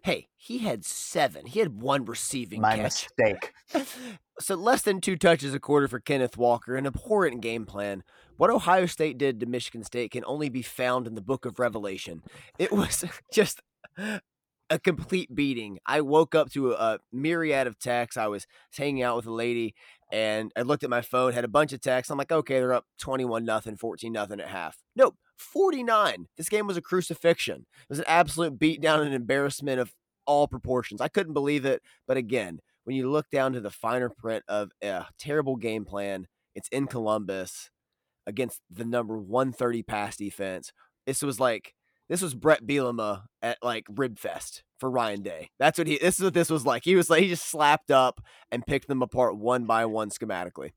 Hey, he had seven. He had one receiving
My
catch.
mistake.
so less than two touches a quarter for Kenneth Walker, an abhorrent game plan. What Ohio State did to Michigan State can only be found in the book of Revelation. It was just a complete beating. I woke up to a, a myriad of texts. I was hanging out with a lady and I looked at my phone, had a bunch of texts. I'm like, okay, they're up 21 nothing, 14 nothing at half. Nope, 49. This game was a crucifixion. It was an absolute beatdown and embarrassment of all proportions. I couldn't believe it. But again, when you look down to the finer print of a terrible game plan, it's in Columbus against the number 130 pass defense. This was like this was Brett Bielema at like Ribfest for Ryan Day. That's what he. This is what this was like. He was like he just slapped up and picked them apart one by one schematically.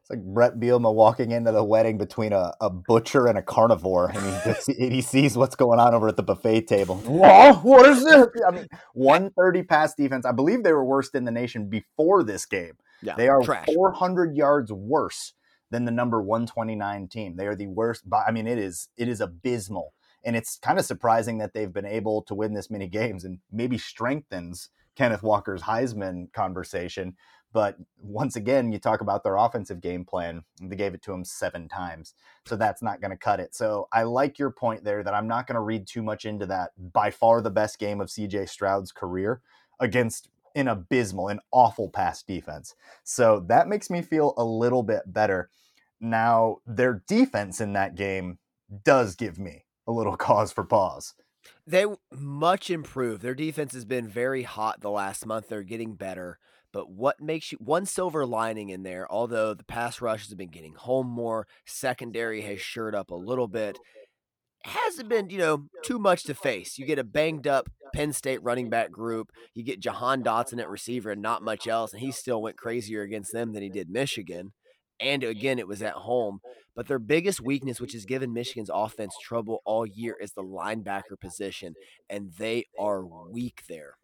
It's like Brett Bielema walking into the wedding between a, a butcher and a carnivore, and he just, he sees what's going on over at the buffet table. Whoa, what is this? I mean, one thirty pass defense. I believe they were worst in the nation before this game. Yeah, they are four hundred yards worse than the number one twenty nine team. They are the worst. I mean, it is it is abysmal and it's kind of surprising that they've been able to win this many games and maybe strengthens Kenneth Walker's Heisman conversation. But once again, you talk about their offensive game plan. They gave it to him seven times. So that's not going to cut it. So I like your point there that I'm not going to read too much into that. By far the best game of CJ Stroud's career against an abysmal an awful pass defense. So that makes me feel a little bit better. Now, their defense in that game does give me a little cause for pause.
They much improved. Their defense has been very hot the last month. They're getting better. But what makes you one silver lining in there, although the pass rushes have been getting home more, secondary has shored up a little bit, hasn't been, you know, too much to face. You get a banged up Penn State running back group, you get Jahan Dotson at receiver and not much else, and he still went crazier against them than he did Michigan. And again, it was at home. But their biggest weakness, which has given Michigan's offense trouble all year, is the linebacker position. And they are weak there.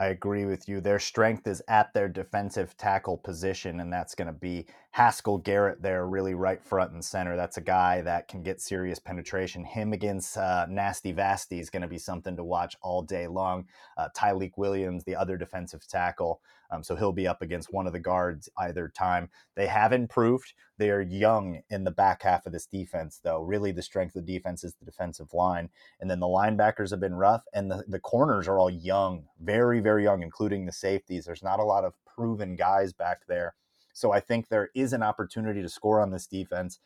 I agree with you. Their strength is at their defensive tackle position, and that's going to be Haskell Garrett there, really right front and center. That's a guy that can get serious penetration. Him against uh, Nasty Vasty is going to be something to watch all day long. Uh, Tyleik Williams, the other defensive tackle, Um, so he'll be up against one of the guards either time. They have improved. They are young in the back half of this defense, though. Really, the strength of the defense is the defensive line. And then the linebackers have been rough, and the, the corners are all young, very, very young, including the safeties. There's not a lot of proven guys back there. So I think there is an opportunity to score on this defense.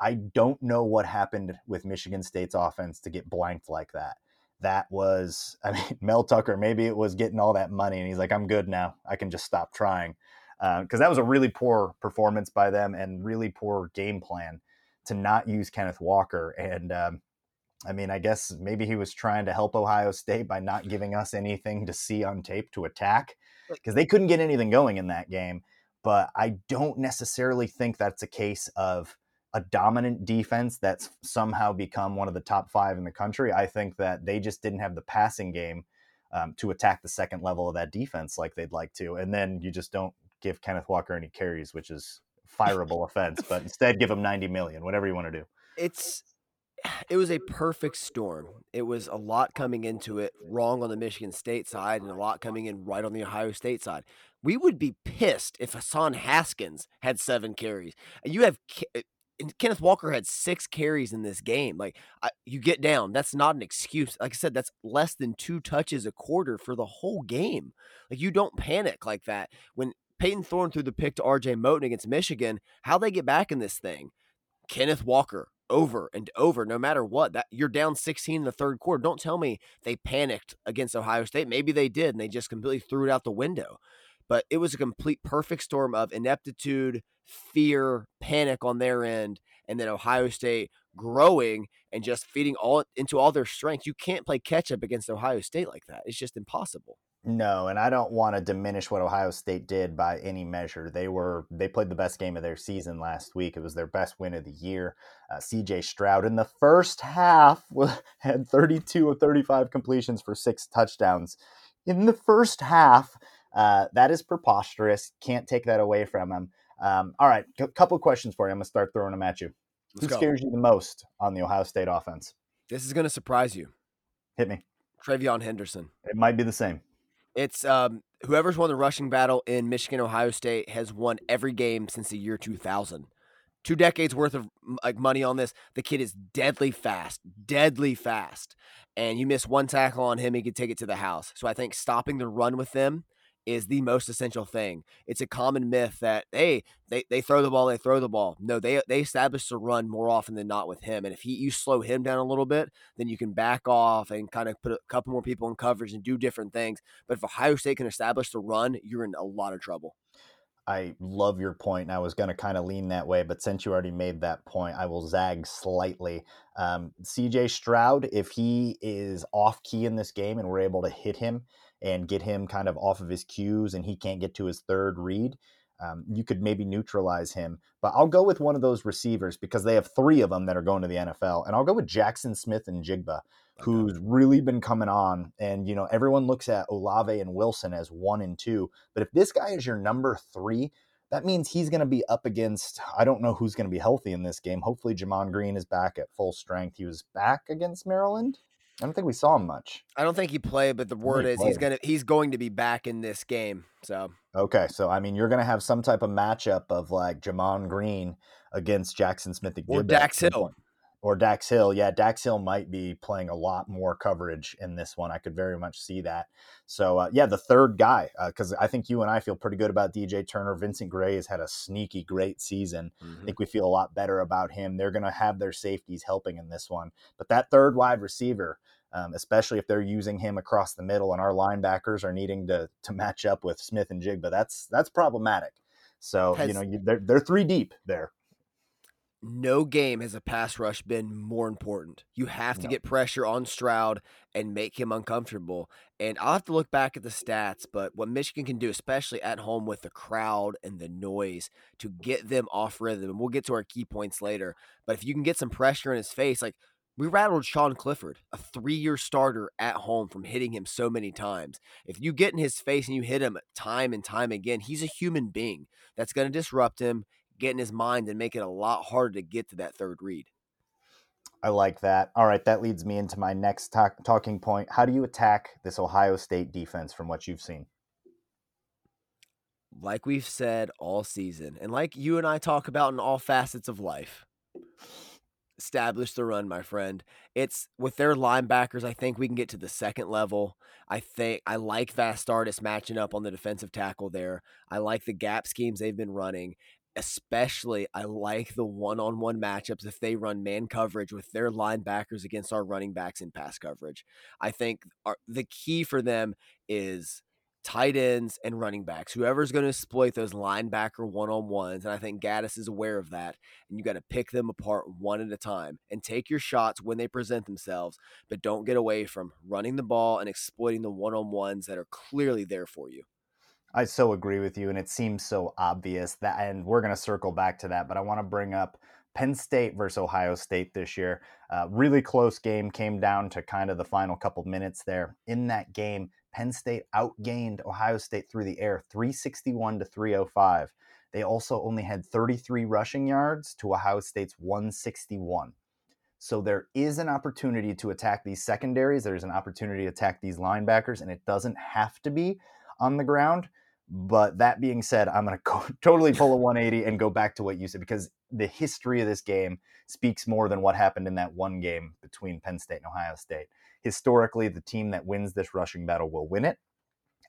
I don't know what happened with Michigan State's offense to get blanked like that. That was, I mean, Mel Tucker, maybe it was getting all that money and he's like, I'm good now. I can just stop trying. Because uh, that was a really poor performance by them and really poor game plan to not use Kenneth Walker. And um, I mean, I guess maybe he was trying to help Ohio State by not giving us anything to see on tape to attack because they couldn't get anything going in that game. But I don't necessarily think that's a case of a dominant defense that's somehow become one of the top five in the country. I think that they just didn't have the passing game um, to attack the second level of that defense like they'd like to. And then you just don't give Kenneth Walker any carries, which is fireable offense, but instead give him 90 million, whatever you want to do.
It's it was a perfect storm. It was a lot coming into it wrong on the Michigan State side and a lot coming in right on the Ohio State side. We would be pissed if Hassan Haskins had seven carries. You have Kenneth Walker had six carries in this game. Like I, you get down, that's not an excuse. Like I said, that's less than two touches a quarter for the whole game. Like you don't panic like that when Payton Thorne threw the pick to R.J. Moten against Michigan. How they get back in this thing? Kenneth Walker over and over, no matter what. That you're down 16 in the third quarter. Don't tell me they panicked against Ohio State. Maybe they did, and they just completely threw it out the window. But it was a complete perfect storm of ineptitude, fear, panic on their end, and then Ohio State growing and just feeding all into all their strength. You can't play catch up against Ohio State like that. It's just impossible.
No, and I don't want to diminish what Ohio State did by any measure. They were they played the best game of their season last week. It was their best win of the year. Uh, C.J. Stroud in the first half had 32 of 35 completions for six touchdowns. In the first half, uh, that is preposterous. Can't take that away from him. Um, all right, a couple questions for you. I'm gonna start throwing them at you. Let's Who go. scares you the most on the Ohio State offense?
This is gonna surprise you.
Hit me.
TreVeyon Henderson.
It might be the same.
It's um, whoever's won the rushing battle in Michigan, Ohio State has won every game since the year 2000. Two decades worth of like money on this. The kid is deadly fast, deadly fast, and you miss one tackle on him, he could take it to the house. So I think stopping the run with them is the most essential thing. It's a common myth that hey, they, they throw the ball, they throw the ball. No, they they establish the run more often than not with him. And if he you slow him down a little bit, then you can back off and kind of put a couple more people in coverage and do different things. But if Ohio State can establish the run, you're in a lot of trouble.
I love your point, and I was going to kind of lean that way, but since you already made that point, I will zag slightly. Um, CJ Stroud, if he is off key in this game and we're able to hit him, and get him kind of off of his cues and he can't get to his third read, um, you could maybe neutralize him. But I'll go with one of those receivers because they have three of them that are going to the NFL. And I'll go with Jaxon Smith-Njigba, who's really been coming on. And, you know, everyone looks at Olave and Wilson as one and two. But if this guy is your number three, that means he's going to be up against, I don't know who's going to be healthy in this game. Hopefully, Gemon Green is back at full strength. He was back against Maryland. I don't think we saw him much.
I don't think he played, but the word is played. he's gonna he's going to be back in this game. So
okay, so I mean you're gonna have some type of matchup of like Gemon Green against Jaxon Smith
or Dax Hill
or Dax Hill. Yeah, Dax Hill might be playing a lot more coverage in this one. I could very much see that. So uh, yeah, the third guy, because uh, I think you and I feel pretty good about DJ Turner. Vincent Gray has had a sneaky great season. Mm-hmm. I think we feel a lot better about him. They're going to have their safeties helping in this one, but that third wide receiver. Um, especially if they're using him across the middle and our linebackers are needing to to match up with Smith-Njigba. That's that's problematic. So has, you know you, they're they're three deep there
no game has a pass rush been more important. You have to no. get pressure on Stroud and make him uncomfortable. And I'll have to look back at the stats, but what Michigan can do, especially at home with the crowd and the noise, to get them off rhythm. And we'll get to our key points later. But if you can get some pressure in his face, like we rattled Sean Clifford, a three year starter at home, from hitting him so many times. If you get in his face and you hit him time and time again, he's a human being that's going to disrupt him get in his mind and make it a lot harder to get to that third read.
I like that. All right, that leads me into my next talk, talking point. How do you attack this Ohio State defense from what you've seen?
like we've said all season, and like you and I talk about in all facets of life, establish the run, my friend. It's with their linebackers. I think we can get to the second level. I think I like Vastardis matching up on the defensive tackle there. I like the gap schemes they've been running. Especially, I like the one on one matchups if they run man coverage with their linebackers against our running backs in pass coverage. I think our, the key for them is tight ends and running backs. Whoever's going to exploit those linebacker one on ones, and I think Gattis is aware of that. And you got to pick them apart one at a time and take your shots when they present themselves, but don't get away from running the ball and exploiting the one on ones that are clearly there for you.
I so agree with you, and it seems so obvious that, and we're going to circle back to that, but I want to bring up Penn State versus Ohio State this year. Uh, really close game, came down to kind of the final couple minutes there. In that game, Penn State outgained Ohio State through the air 361 to 305. They also only had 33 rushing yards to Ohio State's 161. So there is an opportunity to attack these secondaries. There's an opportunity to attack these linebackers, and it doesn't have to be on the ground. But that being said, I'm going to totally pull a 180 and go back to what you said because the history of this game speaks more than what happened in that one game between Penn State and Ohio State. Historically, the team that wins this rushing battle will win it.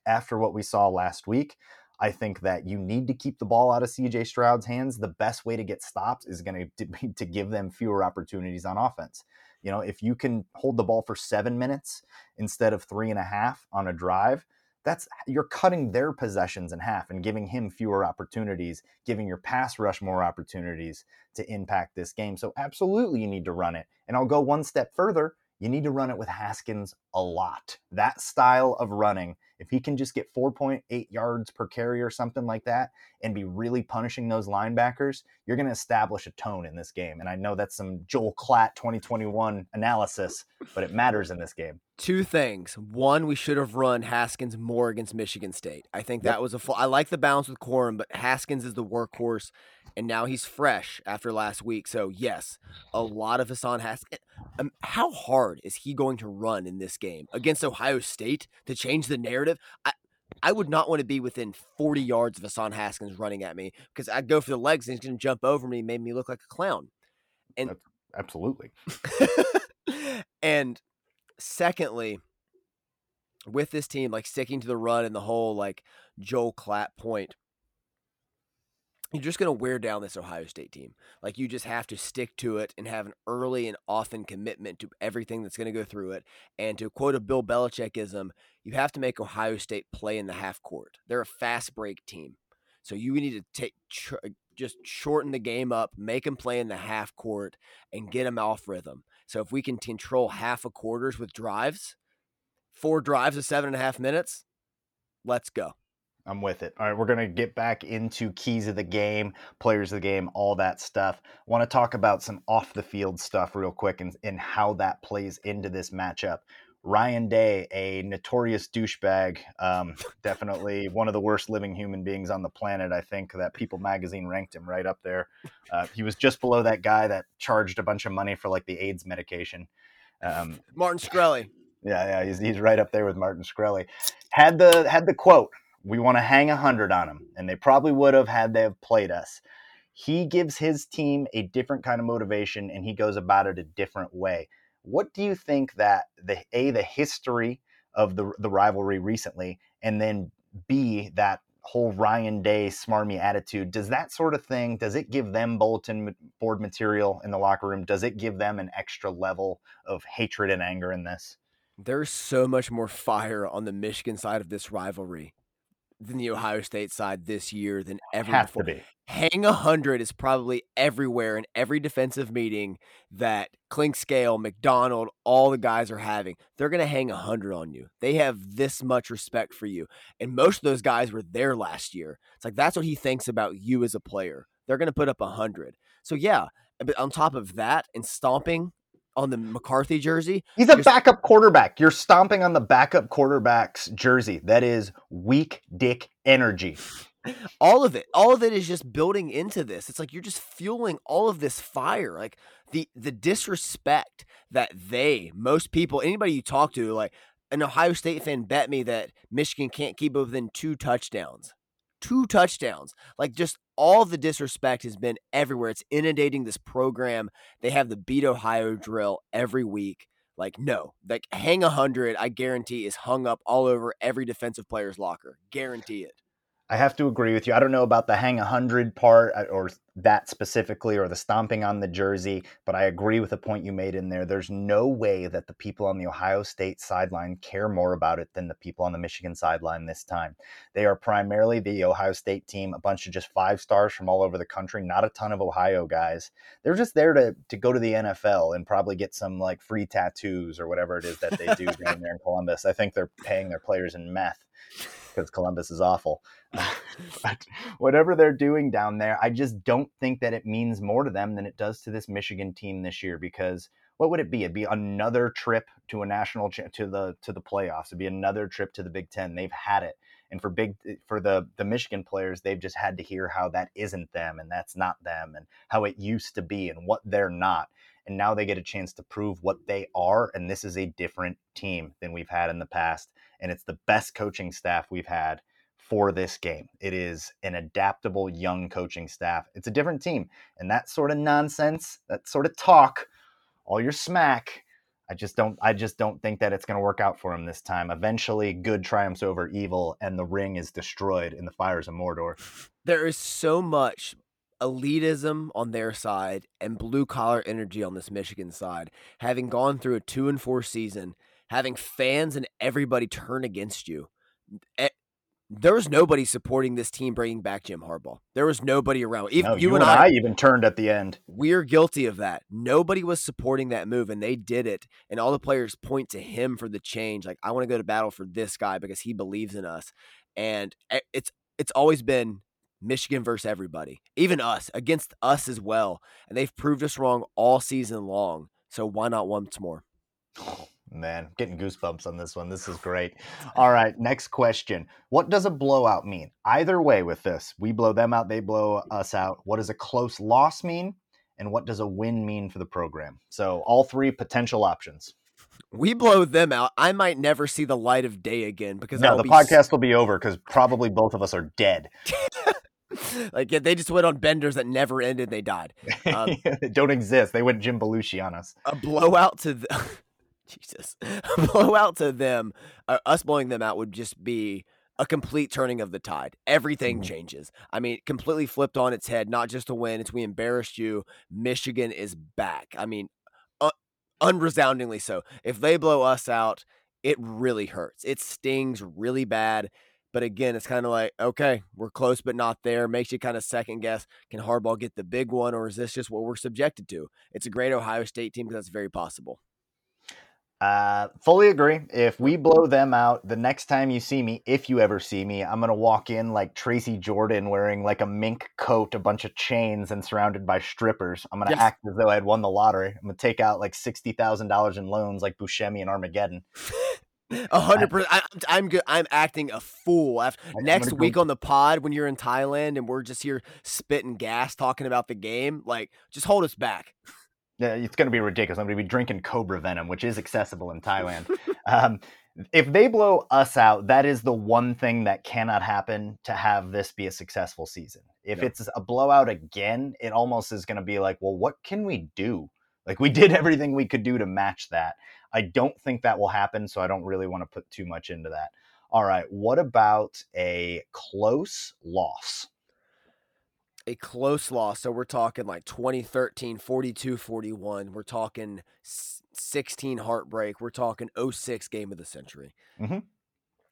After what we saw last week, I think that you need to keep the ball out of CJ Stroud's hands. The best way to get stops is going to be to give them fewer opportunities on offense. You know, if you can hold the ball for seven minutes instead of three and a half on a drive, that's you're cutting their possessions in half and giving him fewer opportunities, giving your pass rush more opportunities to impact this game. So absolutely you need to run it. And I'll go one step further. You need to run it with Haskins a lot. That style of running, if he can just get 4.8 yards per carry or something like that and be really punishing those linebackers, you're going to establish a tone in this game. And I know that's some Joel Klatt 2021 analysis, but it matters in this game.
Two things. One, we should have run Haskins more against Michigan State. I think yep. that was a full. I like the balance with Corum, but Haskins is the workhorse, and now he's fresh after last week. So yes, a lot of Hassan Haskins. Um, how hard is he going to run in this game against Ohio State to change the narrative? I, I would not want to be within 40 yards of Hassan Haskins running at me because I'd go for the legs and he's going to jump over me and make me look like a clown. And
absolutely.
and secondly, with this team, like sticking to the run and the whole like Joel Klatt point, you're just going to wear down this Ohio State team. Like you just have to stick to it and have an early and often commitment to everything that's going to go through it. And to quote a Bill Belichickism, you have to make Ohio State play in the half court. They're a fast break team, so you need to take uh, just shorten the game up, make them play in the half court, and get them off rhythm. So if we can control half a quarters with drives, four drives of seven and a half minutes, let's go.
I'm with it. All right, we're going to get back into keys of the game, players of the game, all that stuff. want to talk about some off the field stuff real quick and, and how that plays into this matchup. Ryan Day, a notorious douchebag, um, definitely one of the worst living human beings on the planet. I think that People Magazine ranked him right up there. Uh, he was just below that guy that charged a bunch of money for like the AIDS medication.
Um, Martin Shkreli.
Yeah, yeah, he's, he's right up there with Martin Shkreli. Had the had the quote we want to hang a hundred on them, and they probably would have had they have played us. He gives his team a different kind of motivation, and he goes about it a different way. What do you think that the a the history of the the rivalry recently, and then b that whole Ryan Day smarmy attitude, does that sort of thing, does it give them bulletin board material in the locker room? Does it give them an extra level of hatred and anger in this?
There's so much more fire on the Michigan side of this rivalry than the Ohio State side this year than ever
Have
before.
To be.
Hang a hundred is probably everywhere in every defensive meeting that Clinkscale, Macdonald, all the guys are having. They're gonna hang a hundred on you. They have this much respect for you, and most of those guys were there last year. It's like that's what he thinks about you as a player. They're gonna put up a hundred. So yeah, but on top of that, and stomping on the McCarthy jersey.
He's a backup quarterback. You're stomping on the backup quarterback's jersey. That is weak dick energy.
All of it. All of it is just building into this. It's like you're just fueling all of this fire. Like the the disrespect that they, most people, anybody you talk to, like an Ohio State fan bet me that Michigan can't keep it within two touchdowns. two touchdowns. Like just all the disrespect has been everywhere. It's inundating this program. They have the beat Ohio drill every week. Like, no, like hang a hundred, I guarantee is hung up all over every defensive player's locker. Guarantee it.
I have to agree with you. I don't know about the hang a hundred part uh, or that specifically or the stomping on the jersey, but I agree with the point you made in there. There's no way that the people on the Ohio State sideline care more about it than the people on the Michigan sideline this time. They are primarily the Ohio State team, a bunch of just five stars from all over the country, not a ton of Ohio guys. They're just there to to go to the NFL and probably get some like free tattoos or whatever it is that they do down there in Columbus. I think they're paying their players in meth because Columbus is awful. but whatever they're doing down there, I just don't think that it means more to them than it does to this Michigan team this year. Because what would it be? It'd be another trip to a national to the to the playoffs. It'd be another trip to the Big Ten. They've had it, and for big eh, for the the Michigan players, they've just had to hear how that isn't them and that's not them, and how it used to be and what they're not. And now they get a chance to prove what they are. And this is a different team than we've had in the past and it's the best coaching staff we've had for this game. It is an adaptable young coaching staff. It's a different team. And that sort of nonsense, that sort of talk, all your smack, I just don't I just don't think that it's going to work out for him this time. Eventually good triumphs over evil and the ring is destroyed in the fires of Mordor.
There is so much elitism on their side and blue collar energy on this Michigan side. Having gone through a 2 and 4 season having fans and everybody turn against you. Eh, there was nobody supporting this team bringing back Jim Harbaugh. There was nobody around.
Even no, you, you, and I, I, even turned at the end.
We're guilty of that. Nobody was supporting that move, and they did it. And all the players point to him for the change. Like, I want to go to battle for this guy because he believes in us. And eh, it's it's always been Michigan versus everybody, even us against us as well. And they've proved us wrong all season long. So why not once more?
Man, getting goosebumps on this one. This is great. All right, next question. What does a blowout mean? Either way, with this, we blow them out, they blow us out. What does a close loss mean? And what does a win mean for the program? So, all three potential options.
We blow them out. I might never see the light of day again because
no, the podcast will be over because probably both of us are dead.
like yeah, they just went on benders that never ended. They died.
Um, they don't exist. They went Jim Belushi on us.
A blowout to the Jesus, blowout to them, uh, us blowing them out would just be a complete turning of the tide. Everything mm-hmm. changes. I mean, completely flipped on its head. Not just a win; it's we embarrassed you. Michigan is back. I mean, uh, unresoundingly so. If they blow us out, it really hurts. It stings really bad. But again, it's kind of like, okay, we're close but not there. Makes you kind of second guess. Can Harbaugh get the big one, or is this just what we're subjected to? It's a great Ohio State team because that's very possible.
Uh, fully agree. If we blow them out, the next time you see me, if you ever see me, I'm gonna walk in like Tracy Jordan, wearing like a mink coat, a bunch of chains, and surrounded by strippers. I'm gonna yes. act as though I had won the lottery. I'm gonna take out like sixty thousand dollars in loans, like Buscemi and Armageddon.
A hundred percent. I'm good. I'm acting a fool. After, next week go- on the pod, when you're in Thailand and we're just here spitting gas, talking about the game, like just hold us back.
Yeah, it's going to be ridiculous. I'm going to be drinking cobra venom, which is accessible in Thailand. um, if they blow us out, that is the one thing that cannot happen to have this be a successful season. If it's a blowout again, it almost is going to be like, well, what can we do? Like we did everything we could do to match that. I don't think that will happen, so I don't really want to put too much into that. All right, what about a close loss?
A close loss. So we're talking like 2013, 42 41. We're talking 16 heartbreak. We're talking 06 game of the century.
Mm-hmm.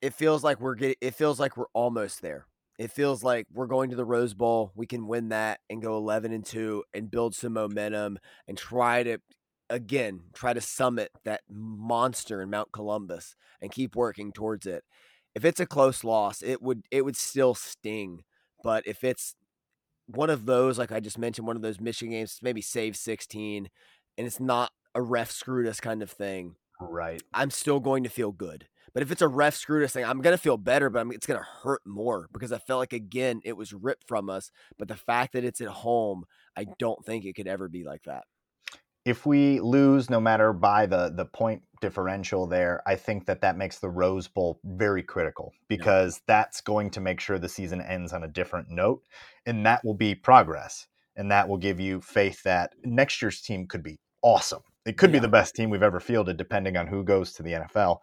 It feels like we're getting, it feels like we're almost there. It feels like we're going to the Rose Bowl. We can win that and go 11 and 2 and build some momentum and try to, again, try to summit that monster in Mount Columbus and keep working towards it. If it's a close loss, it would, it would still sting. But if it's one of those, like I just mentioned, one of those Michigan games, maybe save 16, and it's not a ref screwed us kind of thing.
Right.
I'm still going to feel good. But if it's a ref screwed us thing, I'm going to feel better, but I'm, it's going to hurt more because I felt like, again, it was ripped from us. But the fact that it's at home, I don't think it could ever be like that.
If we lose no matter by the the point differential there i think that that makes the rose bowl very critical because yeah. that's going to make sure the season ends on a different note and that will be progress and that will give you faith that next year's team could be awesome it could yeah. be the best team we've ever fielded depending on who goes to the nfl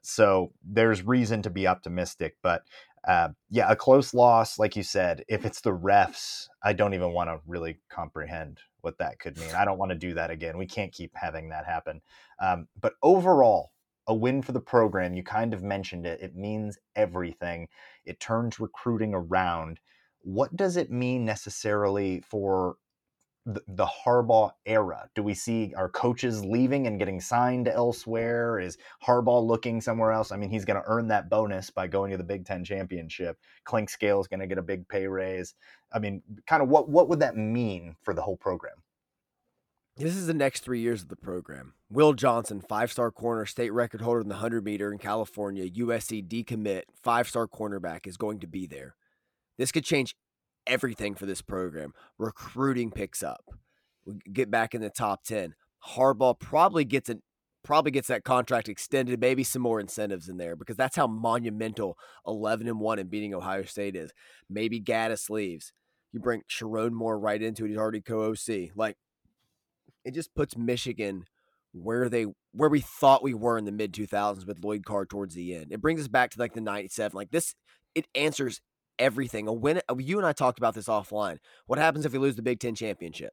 so there's reason to be optimistic but uh, yeah, a close loss, like you said, if it's the refs, I don't even want to really comprehend what that could mean. I don't want to do that again. We can't keep having that happen. Um, but overall, a win for the program. You kind of mentioned it. It means everything. It turns recruiting around. What does it mean necessarily for the, Harbaugh era? Do we see our coaches leaving and getting signed elsewhere? Is Harbaugh looking somewhere else? I mean, he's going to earn that bonus by going to the Big Ten championship. Clinkscale is going to get a big pay raise. I mean, kind of what what would that mean for the whole program?
This is the next three years of the program. Will Johnson, five star corner, state record holder in the 100 meter in California, USC decommit, five star cornerback, is going to be there. This could change everything for this program. Recruiting picks up. We get back in the top 10. Harbaugh probably gets an probably gets that contract extended, maybe some more incentives in there because that's how monumental 11 and 1 and beating Ohio State is. Maybe Gattis leaves. You bring Sherrone Moore right into it. He's already co-OC. Like it just puts Michigan where they where we thought we were in the mid 2000s with Lloyd Carr towards the end. It brings us back to like the 97. Like this it answers everything. A win. Uh, you and I talked about this offline. What happens if we lose the Big Ten championship?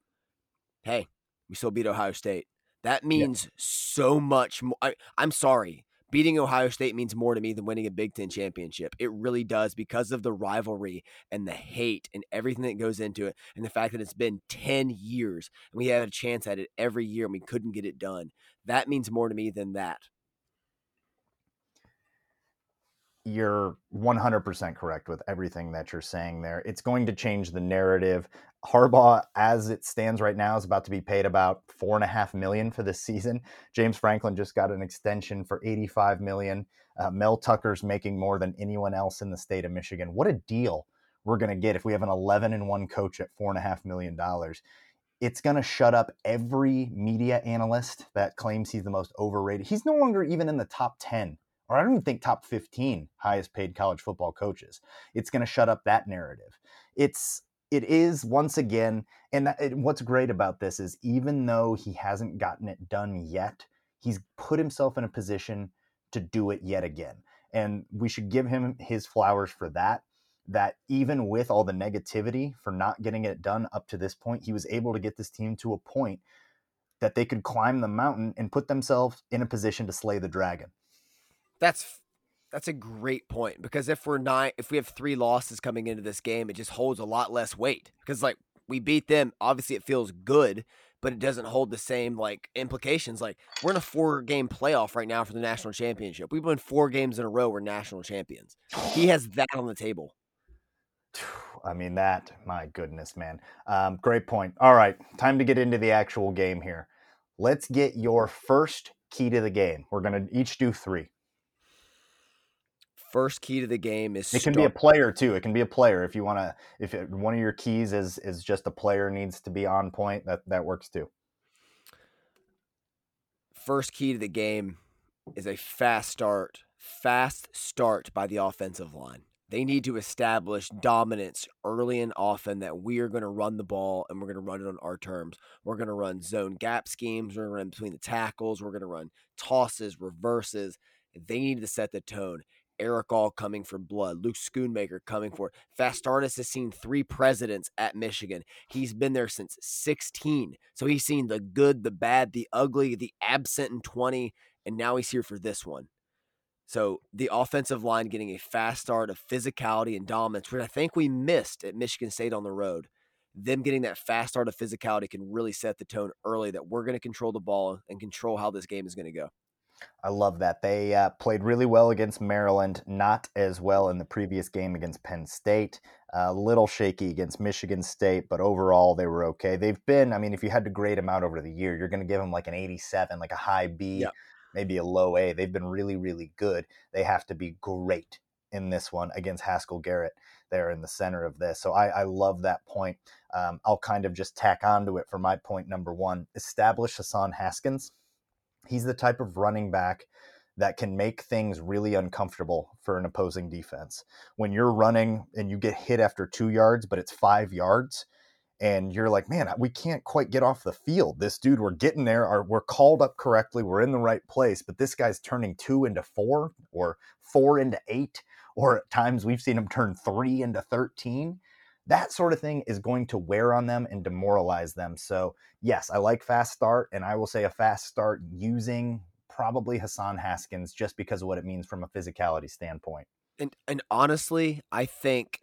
Hey, we still beat Ohio State. That means yeah. so much more. I, I'm sorry. Beating Ohio State means more to me than winning a Big Ten championship. It really does because of the rivalry and the hate and everything that goes into it, and the fact that it's been 10 years and we had a chance at it every year and we couldn't get it done. That means more to me than that
you're 100% correct with everything that you're saying there. It's going to change the narrative. Harbaugh, as it stands right now, is about to be paid about four and a half million for this season. James Franklin just got an extension for 85 million. Uh, Mel Tucker's making more than anyone else in the state of Michigan. What a deal we're going to get if we have an 11 and one coach at four and a half million dollars. It's going to shut up every media analyst that claims he's the most overrated. He's no longer even in the top 10 or I don't even think top 15 highest paid college football coaches. It's going to shut up that narrative. It's it is once again, and uh, that, what's great about this is even though he hasn't gotten it done yet, he's put himself in a position to do it yet again, and we should give him his flowers for that. That even with all the negativity for not getting it done up to this point, he was able to get this team to a point that they could climb the mountain and put themselves in a position to slay the dragon.
That's that's a great point because if we're not if we have three losses coming into this game, it just holds a lot less weight because like we beat them, obviously it feels good, but it doesn't hold the same like implications. Like we're in a four game playoff right now for the national championship. We've won four games in a row. We're national champions. He has that on the table.
I mean that, my goodness, man. Um, great point. All right, time to get into the actual game here. Let's get your first key to the game. We're gonna each do three
first key to the game is
it can start. be a player too it can be a player if you want to if it, one of your keys is is just a player needs to be on point that that works too
first key to the game is a fast start fast start by the offensive line they need to establish dominance early and often that we are going to run the ball and we're going to run it on our terms. We're going to run zone gap schemes. We're going to run between the tackles. We're going to run tosses, reverses. They need to set the tone. Erick All coming for blood, Luke Schoonmaker coming for Vastardis has seen three presidents at Michigan. He's been there since 16. So he's seen the good, the bad, the ugly, the absent in 20, and now he's here for this one. So the offensive line getting a fast start of physicality and dominance, which I think we missed at Michigan State on the road. Them getting that fast start of physicality can really set the tone early that we're going to control the ball and control how this game is going to go.
I love that. They uh, played really well against Maryland, not as well in the previous game against Penn State. A uh, little shaky against Michigan State, but overall they were okay. They've been, I mean, if you had to grade them out over the year, you're going to give them like an 87, like a high B, yep. maybe a low A. They've been really, really good. They have to be great in this one against Haskell Garrett there in the center of this. So I, I love that point. Um, I'll kind of just tack onto it for my point number one. Establish Hassan Haskins. He's the type of running back that can make things really uncomfortable for an opposing defense. When you're running and you get hit after two yards, but it's five yards, and you're like, man, we can't quite get off the field. This dude, we're getting there. Our, we're called up correctly. We're in the right place, but this guy's turning two into four or four into eight, or at times we've seen him turn three into 13. That sort of thing is going to wear on them and demoralize them. So, yes, I like fast start, and I will say a fast start using probably Hassan Haskins just because of what it means from a physicality standpoint.
And and honestly, I think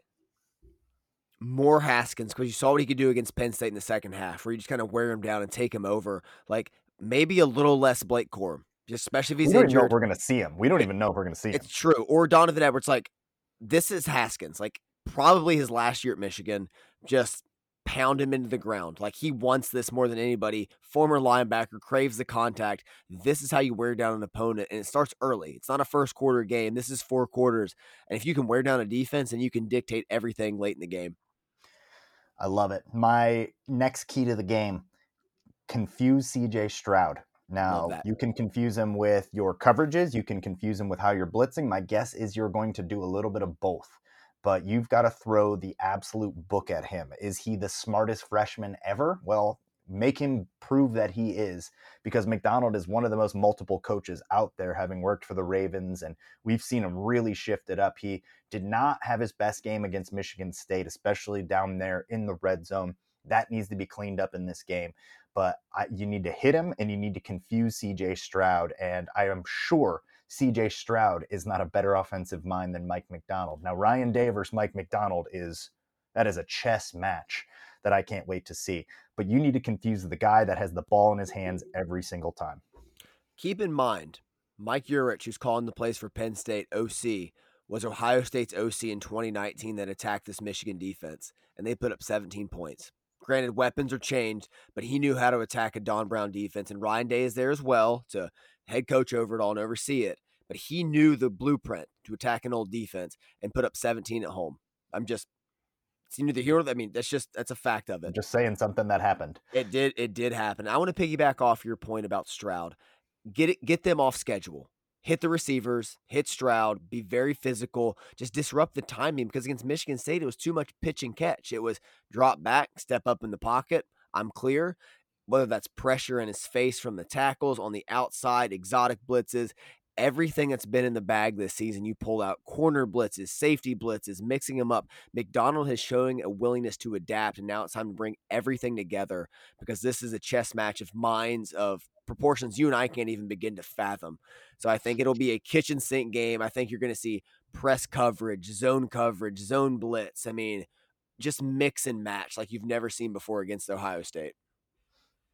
more Haskins because you saw what he could do against Penn State in the second half, where you just kind of wear him down and take him over. Like maybe a little less Blake Corum, just especially if he's
we don't
injured.
Know if we're going to see him. We don't even know if we're going to see him.
It's true. Or Donovan Edwards. Like this is Haskins. Like probably his last year at Michigan. Just pound him into the ground. Like he wants this more than anybody. Former linebacker craves the contact. This is how you wear down an opponent, and it starts early. It's not a first quarter game. This is four quarters, and if you can wear down a defense, and you can dictate everything late in the game.
I love it. My next key to the game confuse CJ Stroud. Now, you can confuse him with your coverages, you can confuse him with how you're blitzing. My guess is you're going to do a little bit of both, but you've got to throw the absolute book at him. Is he the smartest freshman ever? Well, make him prove that he is because Macdonald is one of the most multiple coaches out there having worked for the Ravens and we've seen him really shift it up. He did not have his best game against Michigan State, especially down there in the red zone. That needs to be cleaned up in this game. But I, you need to hit him and you need to confuse CJ Stroud. And I am sure CJ Stroud is not a better offensive mind than Mike Macdonald. Now, Ryan Day versus Mike Macdonald is that is a chess match that I can't wait to see. But you need to confuse the guy that has the ball in his hands every single time.
Keep in mind, Mike Yurcich, who's calling the plays for Penn State OC, was Ohio State's OC in 2019 that attacked this Michigan defense, and they put up 17 points. Granted, weapons are changed, but he knew how to attack a Don Brown defense, and Ryan Day is there as well to head coach over it all and oversee it. But he knew the blueprint to attack an old defense and put up 17 at home. I'm just he knew the hero. I mean, that's just that's a fact of it.
Just saying something that happened.
It did. It did happen. I want to piggyback off your point about Stroud. Get it. Get them off schedule. Hit the receivers. Hit Stroud. Be very physical. Just disrupt the timing because against Michigan State it was too much pitch and catch. It was drop back, step up in the pocket. I'm clear. Whether that's pressure in his face from the tackles on the outside, exotic blitzes, everything that's been in the bag this season. You pull out corner blitzes, safety blitzes, mixing them up. Macdonald is showing a willingness to adapt, and now it's time to bring everything together because this is a chess match of minds of proportions you and I can't even begin to fathom. So I think it'll be a kitchen sink game. I think you're going to see press coverage, zone coverage, zone blitz. I mean, just mix and match like you've never seen before against Ohio State.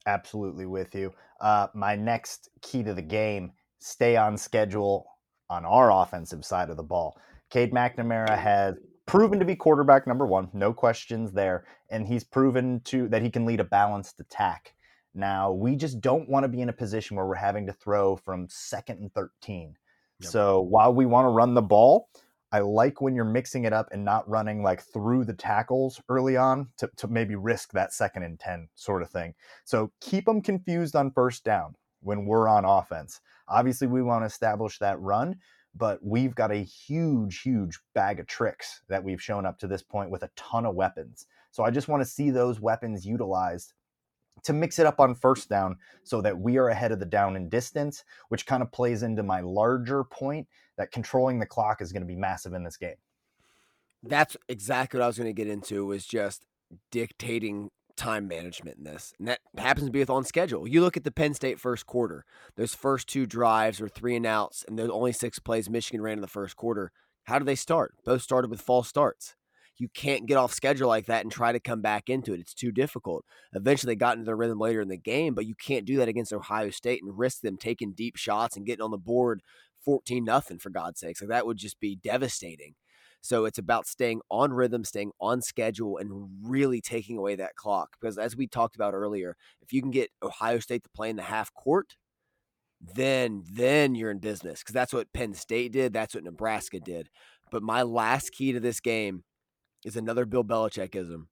Absolutely with you. Uh, my next key to the game stay on schedule on our offensive side of the ball. Cade McNamara has proven to be quarterback number one, no questions there, and he's proven to that he can lead a balanced attack. Now we just don't want to be in a position where we're having to throw from second and 13. Yep. So while we want to run the ball, I like when you're mixing it up and not running like through the tackles early on to, to maybe risk that second and 10 sort of thing. So keep them confused on first down when we're on offense. Obviously, we want to establish that run, but we've got a huge, huge bag of tricks that we've shown up to this point with a ton of weapons. So I just want to see those weapons utilized to mix it up on first down so that we are ahead of the down and distance, which kind of plays into my larger point that controlling the clock is going to be massive in this game.
That's exactly what I was going to get into was just dictating time management in this. And that happens to be with on schedule. You look at the Penn State first quarter, those first two drives were three and outs, and there's only six plays Michigan ran in the first quarter. How do they start? Both started with false starts. You can't get off schedule like that and try to come back into it. It's too difficult. Eventually, they got into the rhythm later in the game, but you can't do that against Ohio State and risk them taking deep shots and getting on the board 14 nothing for God's sakes. Like that would just be devastating. So it's about staying on rhythm, staying on schedule, and really taking away that clock. Because as we talked about earlier, if you can get Ohio State to play in the half court, then then you're in business because that's what Penn State did. That's what Nebraska did. But my last key to this game is another Bill Belichickism.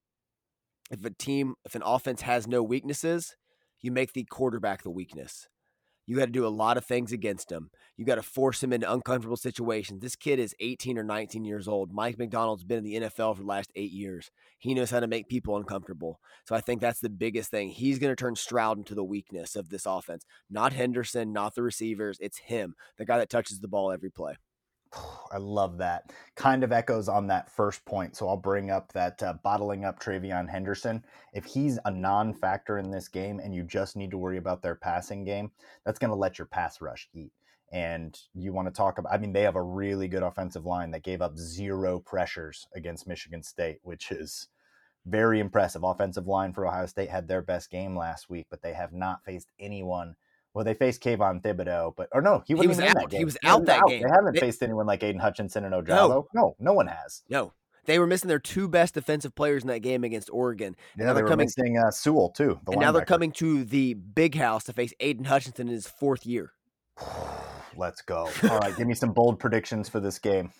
If a team, if an offense has no weaknesses, you make the quarterback the weakness. You got to do a lot of things against him. You got to force him into uncomfortable situations. This kid is 18 or 19 years old. Mike Macdonald's been in the NFL for the last eight years. He knows how to make people uncomfortable. So I think that's the biggest thing. He's going to turn Stroud into the weakness of this offense. Not Henderson, not the receivers. It's him, the guy that touches the ball every play.
I love that. Kind of echoes on that first point. So I'll bring up that uh, bottling up TreVeyon Henderson. If he's a non factor in this game and you just need to worry about their passing game, that's going to let your pass rush eat. And you want to talk about, I mean, they have a really good offensive line that gave up zero pressures against Michigan State, which is very impressive. Offensive line for Ohio State had their best game last week, but they have not faced anyone well, they faced Kayvon Thibodeaux, but or no, he,
he was
out.
that game. He was out that
out.
game.
They haven't they, faced anyone like Aidan Hutchinson and Ojabo. No. no, no one has.
No, they were missing their two best defensive players in that game against Oregon.
And yeah, now they are coming, missing uh, Sewell too.
The and now they're coming to the big house to face Aidan Hutchinson in his fourth year.
Let's go. All right, give me some bold predictions for this game.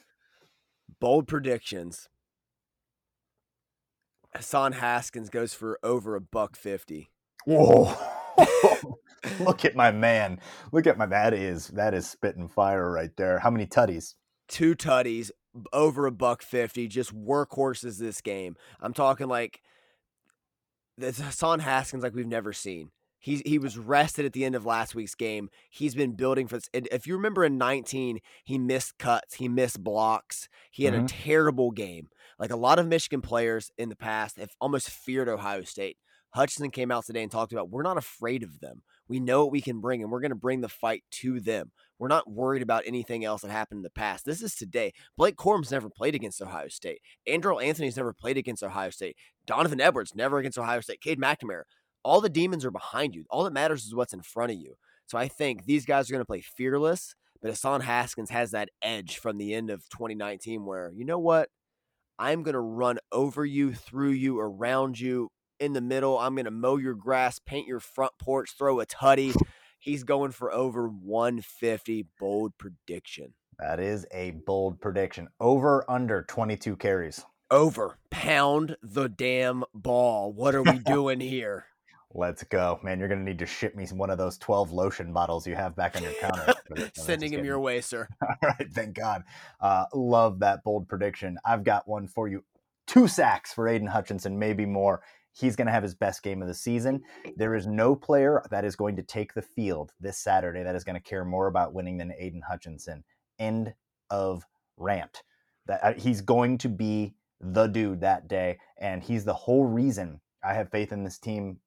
Bold predictions. Hassan Haskins goes for over a buck fifty.
Whoa. Look at my man. Look at my that is that is spitting fire right there. How many tutties?
Two tutties, over a buck fifty, just workhorses this game. I'm talking like this Hassan Haskins like we've never seen. He he was rested at the end of last week's game. He's been building for this. If you remember in 19, he missed cuts, he missed blocks. He had mm-hmm. a terrible game. Like a lot of Michigan players in the past have almost feared Ohio State. Hutchinson came out today and talked about we're not afraid of them. We know what we can bring, and we're going to bring the fight to them. We're not worried about anything else that happened in the past. This is today. Blake Corum's never played against Ohio State. Andrel Anthony's never played against Ohio State. Donovan Edwards never against Ohio State. Cade McNamara. All the demons are behind you. All that matters is what's in front of you. So I think these guys are going to play fearless, but Hassan Haskins has that edge from the end of 2019 where, you know what? I'm going to run over you, through you, around you, in the middle. I'm going to mow your grass, paint your front porch, throw a tutty. He's going for over 150. Bold prediction.
That is a bold prediction. Over under 22 carries.
Over. Pound the damn ball. What are we doing here?
Let's go, man. You're going to need to ship me one of those 12 lotion bottles you have back on your counter.
Sending him your way, sir.
All right. Thank God. Uh, love that bold prediction. I've got one for you. Two sacks for Aidan Hutchinson, maybe more he's going to have his best game of the season. There is no player that is going to take the field this Saturday that is going to care more about winning than Aidan Hutchinson. End of rant. That uh, he's going to be the dude that day, and he's the whole reason I have faith in this team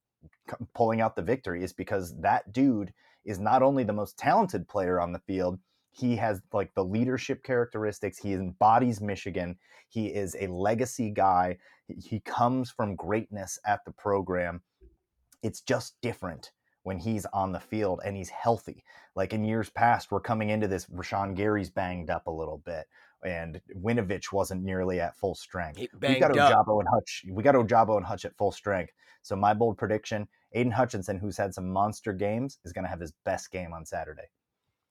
pulling out the victory is because that dude is not only the most talented player on the field, he has like the leadership characteristics. He embodies Michigan. He is a legacy guy. He comes from greatness at the program. It's just different when he's on the field and he's healthy. Like in years past, we're coming into this. Rashan Gary's banged up a little bit, and Winovich wasn't nearly at full strength. We got Ojabo and Hutch. We got Ojabo and Hutch at full strength. So my bold prediction: Aidan Hutchinson, who's had some monster games, is going to have his best game on Saturday.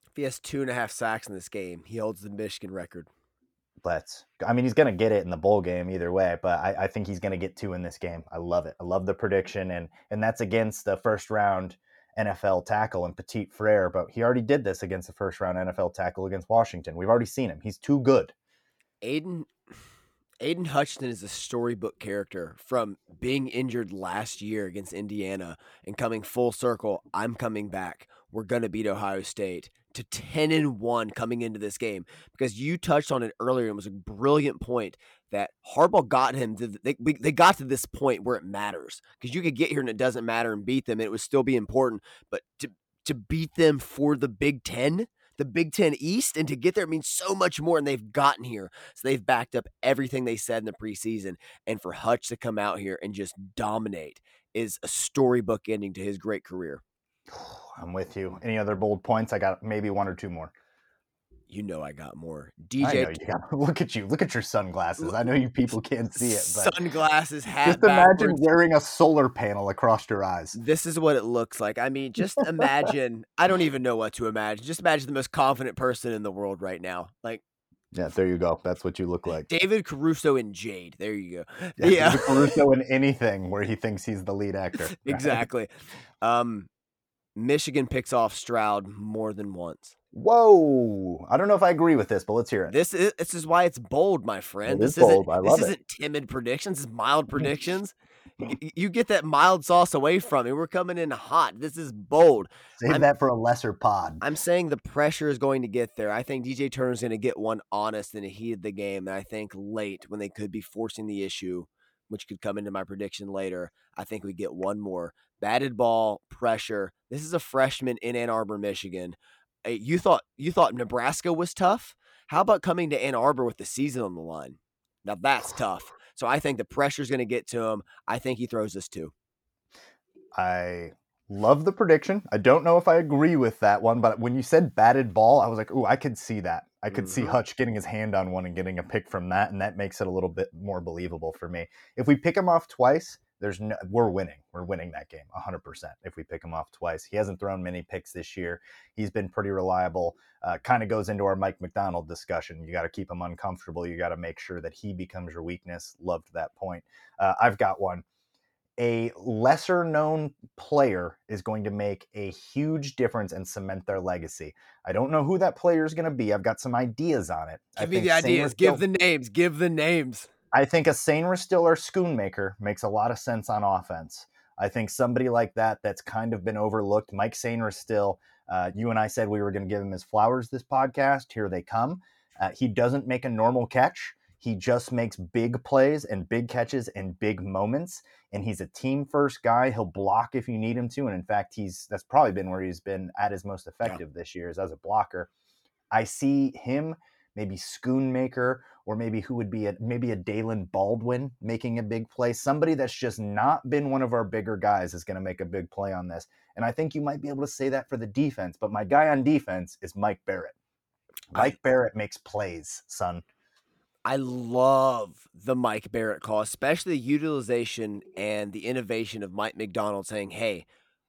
If he has two and a half sacks in this game, he holds the Michigan record.
Let's. I mean, he's going to get it in the bowl game either way, but I, I think he's going to get two in this game. I love it. I love the prediction, and and that's against the first round NFL tackle and Petit Frere, but he already did this against the first round NFL tackle against Washington. We've already seen him. He's too good.
Aidan Aidan Hutchinson is a storybook character from being injured last year against Indiana and coming full circle. I'm coming back. We're going to beat Ohio State to 10 and 1 coming into this game because you touched on it earlier and it was a brilliant point that Harbaugh got him to they, they got to this point where it matters because you could get here and it doesn't matter and beat them and it would still be important but to to beat them for the Big 10 the Big Ten East, and to get there means so much more. And they've gotten here, so they've backed up everything they said in the preseason. And for Hutch to come out here and just dominate is a storybook ending to his great career.
I'm with you. Any other bold points? I got maybe one or two more.
You know I got more. DJ,
got, look at you. Look at your sunglasses. I know you people can't see it, but
sunglasses hat.
Just imagine wearing a solar panel across your eyes.
This is what it looks like. I mean, just imagine. I don't even know what to imagine. Just imagine the most confident person in the world right now. Like
Yeah, there you go. That's what you look like.
David Caruso in Jade. There you go.
Yeah, yeah. David Caruso in anything where he thinks he's the lead actor. Right?
exactly. Um, Michigan picks off Stroud more than once.
Whoa! I don't know if I agree with this, but let's hear it.
This is this is why it's bold, my friend.
It
this
is bold.
Isn't,
I love
this
it.
isn't timid predictions. This is mild predictions. you get that mild sauce away from me. We're coming in hot. This is bold.
Save
I'm,
that for a lesser pod.
I'm saying the pressure is going to get there. I think DJ Turner's going to get one honest in the heat of the game. And I think late when they could be forcing the issue, which could come into my prediction later, I think we get one more. Batted ball, pressure. This is a freshman in Ann Arbor, Michigan. Eh, you thought you thought Nebraska was tough. How about coming to Ann Arbor with the season on the line? Now that's tough. So I think the pressure's going to get to him. I think he throws this too.
I love the prediction. I don't know if I agree with that one, but when you said batted ball, I was like, "Ooh, I could see that. I could mm-hmm. see Hutch getting his hand on one and getting a pick from that, and that makes it a little bit more believable for me. If we pick him off twice, there's no, we're winning. We're winning that game 100% if we pick him off twice. He hasn't thrown many picks this year. He's been pretty reliable. Uh, kind of goes into our Mike Macdonald discussion. You got to keep him uncomfortable. You got to make sure that he becomes your weakness. Loved that point. Uh, I've got one. A lesser known player is going to make a huge difference and cement their legacy. I don't know who that player is going to be. I've got some ideas on it.
Give I me the ideas. Give the names. Give the names.
I think a Sainristil or Schoonmaker makes a lot of sense on offense. I think somebody like that that's kind of been overlooked. Mike Sainristil, uh, you and I said we were going to give him his flowers this podcast. Here they come. Uh, he doesn't make a normal catch. He just makes big plays and big catches and big moments. And he's a team first guy. He'll block if you need him to. And in fact, he's that's probably been where he's been at his most effective yeah. this year is as a blocker. I see him maybe Schoonmaker, or maybe who would be a maybe a Daylen Baldwin making a big play. Somebody that's just not been one of our bigger guys is going to make a big play on this. And I think you might be able to say that for the defense. But my guy on defense is Mike Barrett. Mike I, Barrett makes plays, son.
I love the Mike Barrett call, especially the utilization and the innovation of Mike Macdonald saying, hey,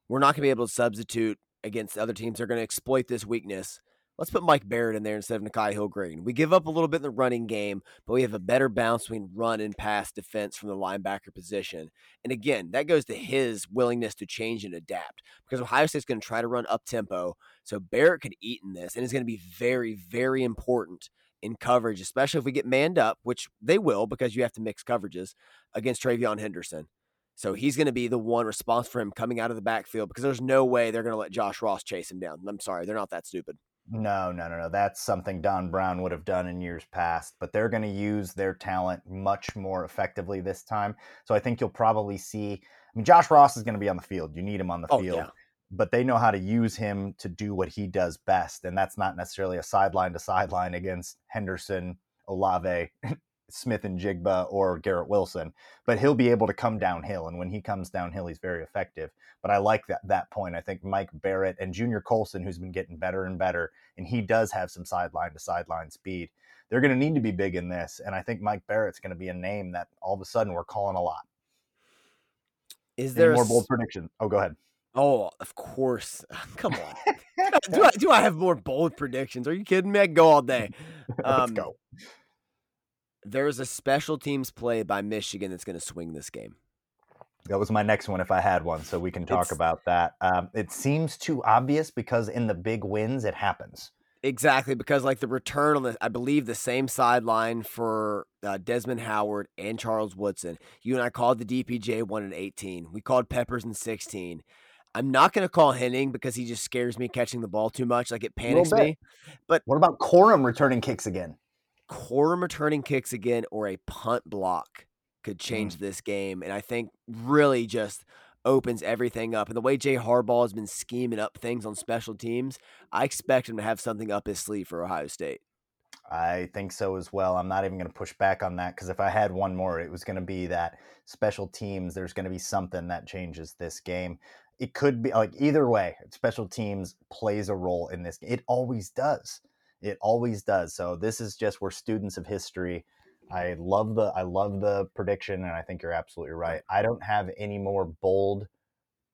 we're not going to be able to substitute against other teams. They're going to exploit this weakness let's put Mike Barrett in there instead of Nikai Hill-Green. We give up a little bit in the running game, but we have a better balance between run and pass defense from the linebacker position. And again, that goes to his willingness to change and adapt because Ohio State's going to try to run up tempo. So Barrett could eat in this and it's going to be very, very important in coverage, especially if we get manned up, which they will because you have to mix coverages against TreVeyon Henderson. So he's going to be the one responsible for him coming out of the backfield because there's no way they're going to let Josh Ross chase him down. I'm sorry, they're not that stupid.
No, no, no, no. That's something Don Brown would have done in years past, but they're going to use their talent much more effectively this time. So I think you'll probably see. I mean, Josh Ross is going to be on the field. You need him on the
oh,
field.
Yeah.
But they know how to use him to do what he does best. And that's not necessarily a sideline to sideline against Henderson, Olave, Smith-Njigba, or Garrett Wilson, but he'll be able to come downhill. And when he comes downhill, he's very effective. But I like that that point. I think Mike Barrett and Junior Colson, who's been getting better and better, and he does have some sideline to sideline speed. They're going to need to be big in this, and I think Mike Barrett's going to be a name that all of a sudden we're calling a lot.
Is there
Any more bold prediction? Oh, go ahead.
Oh, of course. Come on. do I do I have more bold predictions? Are you kidding me? I go all day.
Um, Let's go
there's a special teams play by Michigan that's going to swing this game.
That was my next one if I had one, so we can talk it's, about that. Um, it seems too obvious because in the big wins, it happens.
Exactly, because like the return on the, I believe the same sideline for uh, Desmond Howard and Charles Woodson. You and I called the DPJ one in 18. We called Peppers in 16. I'm not going to call Henning because he just scares me catching the ball too much. Like it panics me. But
what about Corum returning kicks again?
Corum returning kicks again or a punt block could change mm. this game. And I think really just opens everything up. And the way Jay Harbaugh has been scheming up things on special teams, I expect him to have something up his sleeve for Ohio State.
I think so as well. I'm not even going to push back on that because if I had one more, it was going to be that special teams, there's going to be something that changes this game. It could be like either way, special teams plays a role in this. It always does. It always does. So this is just we're students of history. I love the I love the prediction, and I think you're absolutely right. I don't have any more bold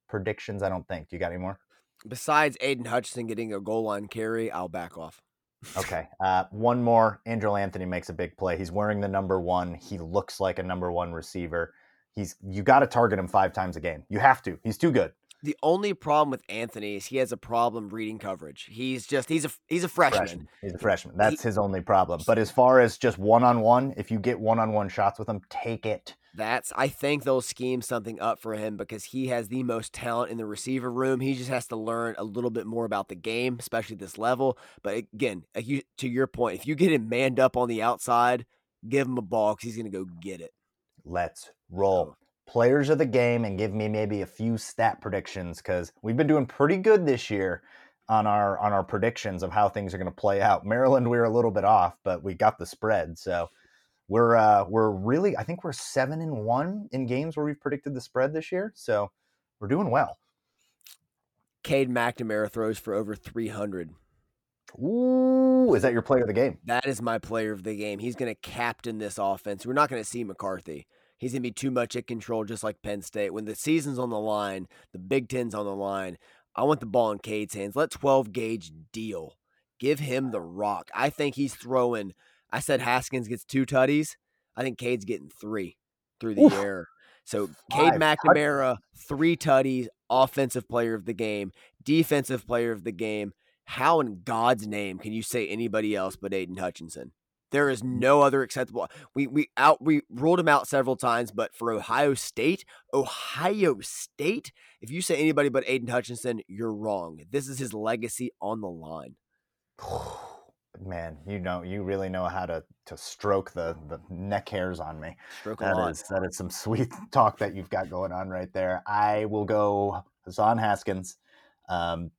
predictions. I don't think. Do you got any more?
Besides Aidan Hutchinson getting a goal line carry, I'll back off.
Okay. Uh, one more. Andrel Anthony makes a big play. He's wearing the number one. He looks like a number one receiver. He's you got to target him five times a game. You have to. He's too good.
The only problem with Anthony is he has a problem reading coverage. He's just he's a he's a freshman.
freshman. He's a freshman. That's he, his only problem. But as far as just one on one, if you get one on one shots with him, take it.
That's I think they'll scheme something up for him because he has the most talent in the receiver room. He just has to learn a little bit more about the game, especially this level. But again, you, to your point, if you get him manned up on the outside, give him a ball because he's going to go get it.
Let's roll. Players of the game and give me maybe a few stat predictions because we've been doing pretty good this year on our on our predictions of how things are going to play out. Maryland, we were a little bit off, but we got the spread, so we're uh, we're really I think we're seven and one in games where we've predicted the spread this year, so we're doing well.
Cade McNamara throws for over three hundred.
Ooh, is that your player of the game?
That is my player of the game. He's going to captain this offense. We're not going to see McCarthy. He's going to be too much at control, just like Penn State. When the season's on the line, the Big Ten's on the line. I want the ball in Cade's hands. Let 12 gauge deal. Give him the rock. I think he's throwing I said Haskins gets two tutties. I think Cade's getting three through the Oof. air. So Cade McNamara, three tutties, offensive player of the game, defensive player of the game. How in God's name can you say anybody else but Aidan Hutchinson? There is no other acceptable. We we out we ruled him out several times, but for Ohio State, Ohio State, if you say anybody but Aidan Hutchinson, you're wrong. This is his legacy on the line.
man, you know, you really know how to to stroke the the neck hairs on me.
Stroke
that is, that is some sweet talk that you've got going on right there. I will go Hassan Haskins. Um,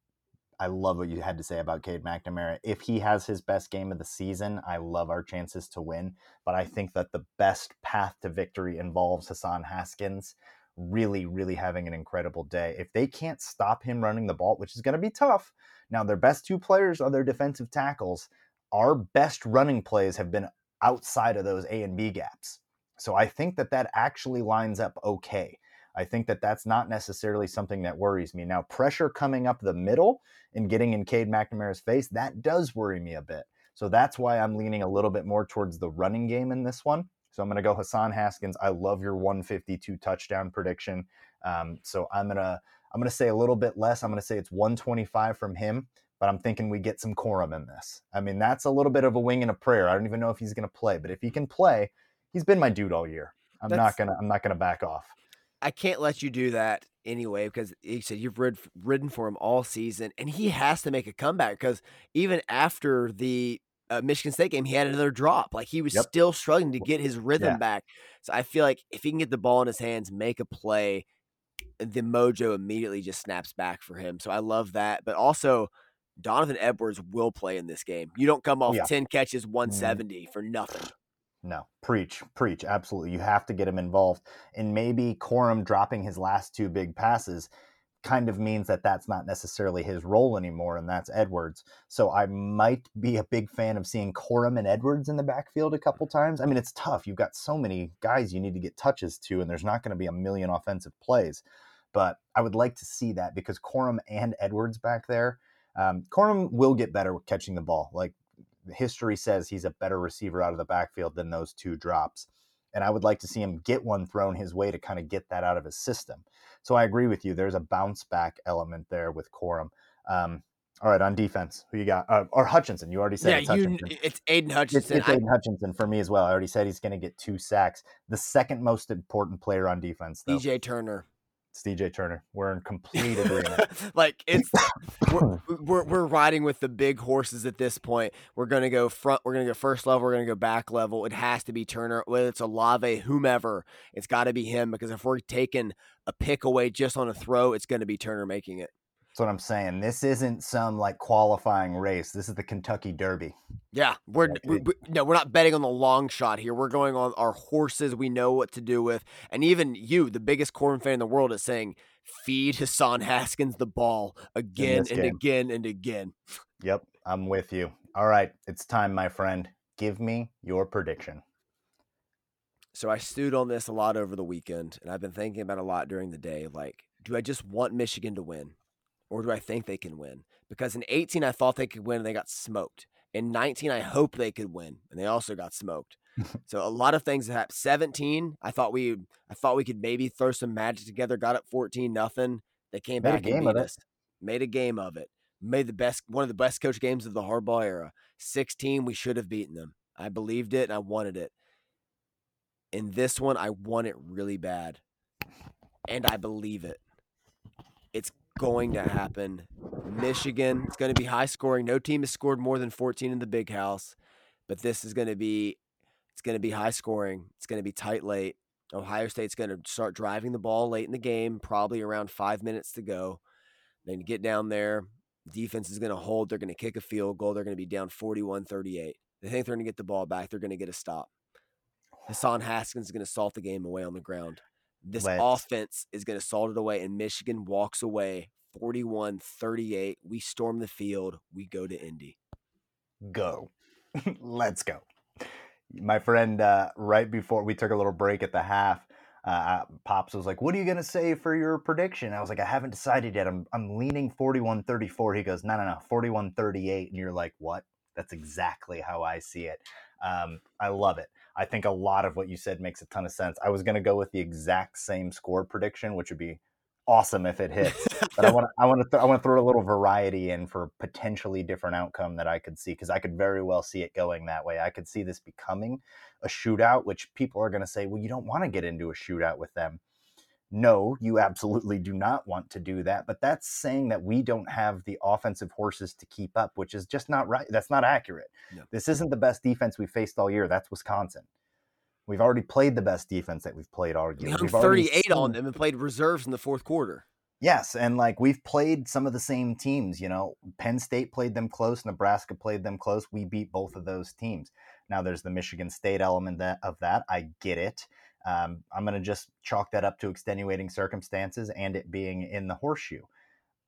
I love what you had to say about Cade McNamara. If he has his best game of the season, I love our chances to win. But I think that the best path to victory involves Hassan Haskins really, really having an incredible day. If they can't stop him running the ball, which is going to be tough. Now, their best two players are their defensive tackles our best running plays have been outside of those A and B gaps. So I think that that actually lines up okay. I think that that's not necessarily something that worries me. Now, pressure coming up the middle and getting in Cade McNamara's face, that does worry me a bit. So that's why I'm leaning a little bit more towards the running game in this one. So I'm going to go Hassan Haskins. I love your 152 touchdown prediction. Um, so I'm going to I'm going to say a little bit less. I'm going to say it's 125 from him but I'm thinking we get some Corum in this. I mean, that's a little bit of a wing and a prayer. I don't even know if he's going to play, but if he can play, he's been my dude all year. I'm that's, not gonna. I'm not gonna back off.
I can't let you do that anyway because he said you've rid, ridden for him all season, and he has to make a comeback because even after the uh, Michigan State game, he had another drop. Like he was yep. still struggling to get his rhythm yeah. back. So I feel like if he can get the ball in his hands, make a play, the mojo immediately just snaps back for him. So I love that. But also, Donovan Edwards will play in this game. You don't come off yeah. 10 catches, mm-hmm. 170 for nothing.
No, preach, preach. Absolutely. You have to get him involved. And maybe Corum dropping his last two big passes kind of means that that's not necessarily his role anymore, and that's Edwards. So I might be a big fan of seeing Corum and Edwards in the backfield a couple times. I mean, it's tough. You've got so many guys you need to get touches to, and there's not going to be a million offensive plays. But I would like to see that because Corum and Edwards back there um, Corum will get better with catching the ball. Like history says, he's a better receiver out of the backfield than those two drops. And I would like to see him get one thrown his way to kind of get that out of his system. So I agree with you. There's a bounce back element there with Corum. Um, all right, on defense, who you got? Uh, or Hutchinson. You already said
yeah,
it's Hutchinson.
You, it's Aidan Hutchinson.
It's, it's Aidan Hutchinson for me as well. I already said he's going to get two sacks. The second most important player on defense, though.
DJ Turner.
It's DJ Turner. We're in complete agreement.
like it's we're, we're, we're riding with the big horses at this point. We're gonna go front. We're gonna go first level. We're gonna go back level. It has to be Turner. Whether it's Olave, whomever, it's got to be him because if we're taking a pick away just on a throw, it's going to be Turner making it.
That's what I'm saying. This isn't some like qualifying race. This is the Kentucky Derby.
Yeah, we're we, we, no, we're not betting on the long shot here. We're going on our horses. We know what to do with, and even you, the biggest Corum fan in the world, is saying feed Hassan Haskins the ball again and game. again and again.
Yep, I'm with you. All right, it's time, my friend. Give me your prediction.
So I stewed on this a lot over the weekend, and I've been thinking about a lot during the day. Like, do I just want Michigan to win? Or do I think they can win? Because in 18, I thought they could win and they got smoked. In 19, I hoped they could win, and they also got smoked. so a lot of things happened. 17, I thought we I thought we could maybe throw some magic together. Got up 14 nothing. They came
Made a
back
game
and
of
beat
it.
us. Made a game of it. Made the best one of the best coach games of the Harbaugh era. 16, we should have beaten them. I believed it and I wanted it. In this one, I want it really bad. And I believe it. It's going to happen. Michigan, it's going to be high scoring. No team has scored more than 14 in the big house, but this is going to be it's going to be high scoring. It's going to be tight late. Ohio State's going to start driving the ball late in the game, probably around 5 minutes to go. Then get down there, defense is going to hold, they're going to kick a field goal, they're going to be down 41-38. They think they're going to get the ball back, they're going to get a stop. Hassan Haskins is going to salt the game away on the ground. This
Let's-
offense is going to salt it away, and Michigan walks away 41 38. We storm the field. We go to Indy.
Go. Let's go. My friend, uh, right before we took a little break at the half, uh, Pops was like, What are you going to say for your prediction? I was like, I haven't decided yet. I'm, I'm leaning 41 34. He goes, No, no, no, 41 38. And you're like, What? That's exactly how I see it. Um, I love it. I think a lot of what you said makes a ton of sense. I was going to go with the exact same score prediction, which would be awesome if it hits. but I want to I want to th- I want to throw a little variety in for potentially different outcome that I could see because I could very well see it going that way. I could see this becoming a shootout, which people are going to say, well, you don't want to get into a shootout with them. No, you absolutely do not want to do that. But that's saying that we don't have the offensive horses to keep up, which is just not right. That's not accurate. This isn't the best defense we faced all year. That's Wisconsin. We've already played the best defense that we've played all
We
year.
hung
We've already
38 on them and played reserves in the fourth quarter.
Yes, and like we've played some of the same teams, you know, Penn State played them close, Nebraska played them close. We beat both of those teams. Now there's the Michigan State element that, of that. I get it. Um, I'm going to just chalk that up to extenuating circumstances and it being in the horseshoe.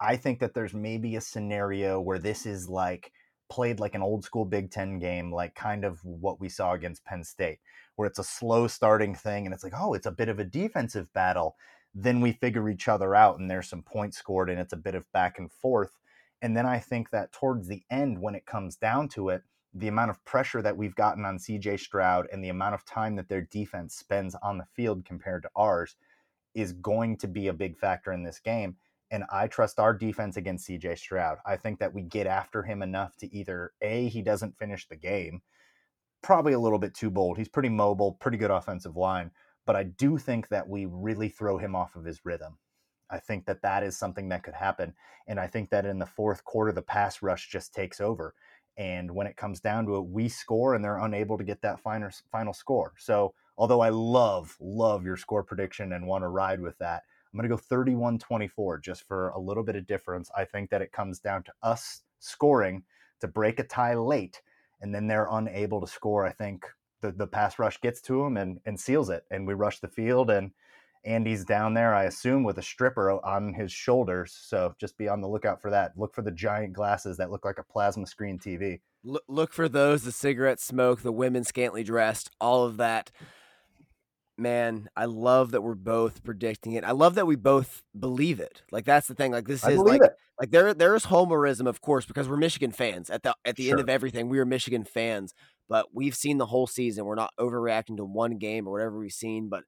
I think that there's maybe a scenario where this is like played like an old school Big Ten game, like kind of what we saw against Penn State, where it's a slow starting thing and it's like, oh, it's a bit of a defensive battle. Then we figure each other out and there's some points scored and it's a bit of back and forth. And then I think that towards the end, when it comes down to it, the amount of pressure that we've gotten on CJ Stroud and the amount of time that their defense spends on the field compared to ours is going to be a big factor in this game. And I trust our defense against CJ Stroud. I think that we get after him enough to either A, he doesn't finish the game, probably a little bit too bold. He's pretty mobile, pretty good offensive line, but I do think that we really throw him off of his rhythm. I think that that is something that could happen. And I think that in the fourth quarter, the pass rush just takes over. And when it comes down to it, we score and they're unable to get that final, final score. So, although I love, love your score prediction and want to ride with that, I'm going to go 31 24 just for a little bit of difference. I think that it comes down to us scoring to break a tie late, and then they're unable to score. I think the, the pass rush gets to them and, and seals it, and we rush the field. And Andy's down there, I assume, with a stripper on his shoulders. So just be on the lookout for that. Look for the giant glasses that look like a plasma screen TV.
Look, look for those the cigarette smoke, the women scantily dressed, all of that. Man, I love that we're both predicting it. I love that we both believe it. Like that's the thing. Like this
I
is like
it.
like there there's homerism, of course, because we're Michigan fans. At the at the end of everything, we are Michigan fans. But we've seen the whole season. We're not overreacting to one game or whatever we've seen. But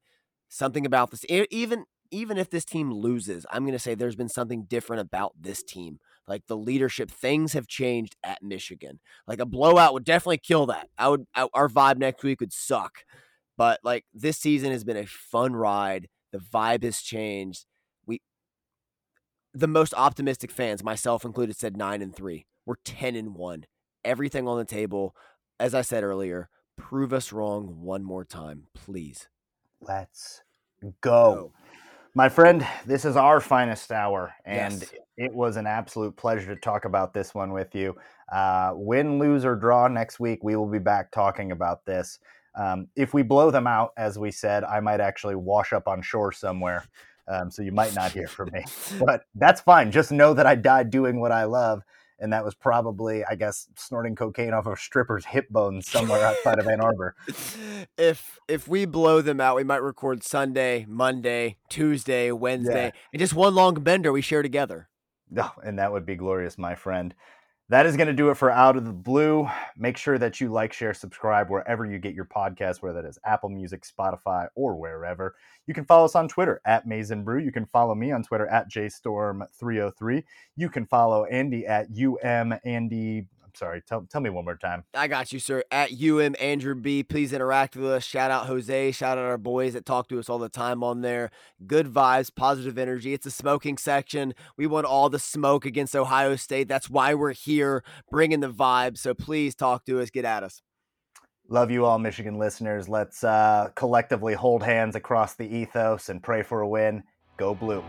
something about this, even even if this team loses, I'm going to say there's been something different about this team. Like the leadership, things have changed at Michigan. Like a blowout would definitely kill that. I would I, our vibe next week would suck. But like this season has been a fun ride. The vibe has changed. We the most optimistic fans, myself included, said nine and three. We're ten and one. Everything on the table. As I said earlier, prove us wrong one more time, please.
Let's go. My friend, this is our finest hour, and
Yes.
it was an absolute pleasure to talk about this one with you. Uh, win, lose, or draw next week, we will be back talking about this. Um, if we blow them out, as we said, I might actually wash up on shore somewhere. Um, so you might not hear from me, but that's fine. Just know that I died doing what I love. And that was probably, I guess, snorting cocaine off of a stripper's hip bones somewhere outside of Ann Arbor.
If if we blow them out, we might record Sunday, Monday, Tuesday, Wednesday,
Yeah.
and just one long bender we share together.
Oh, and that would be glorious, my friend. That is going to do it for Out of the Blue. Make sure that you like, share, subscribe wherever you get your podcast, whether that is Apple Music, Spotify, or wherever. You can follow us on Twitter at Maize n Brew. You can follow me on Twitter at JStorm303. You can follow Andy at UM Sorry. Tell, tell me one more time.
I got you, sir. At UM Andrew B. Please interact with us. Shout out Jose. Shout out our boys that talk to us all the time on there. Good vibes, positive energy. It's a smoking section. We want all the smoke against Ohio State. That's why we're here, bringing the vibe. So please talk to us. Get at us.
Love you all, Michigan listeners. Let's uh, collectively hold hands across the ethos and pray for a win. Go blue.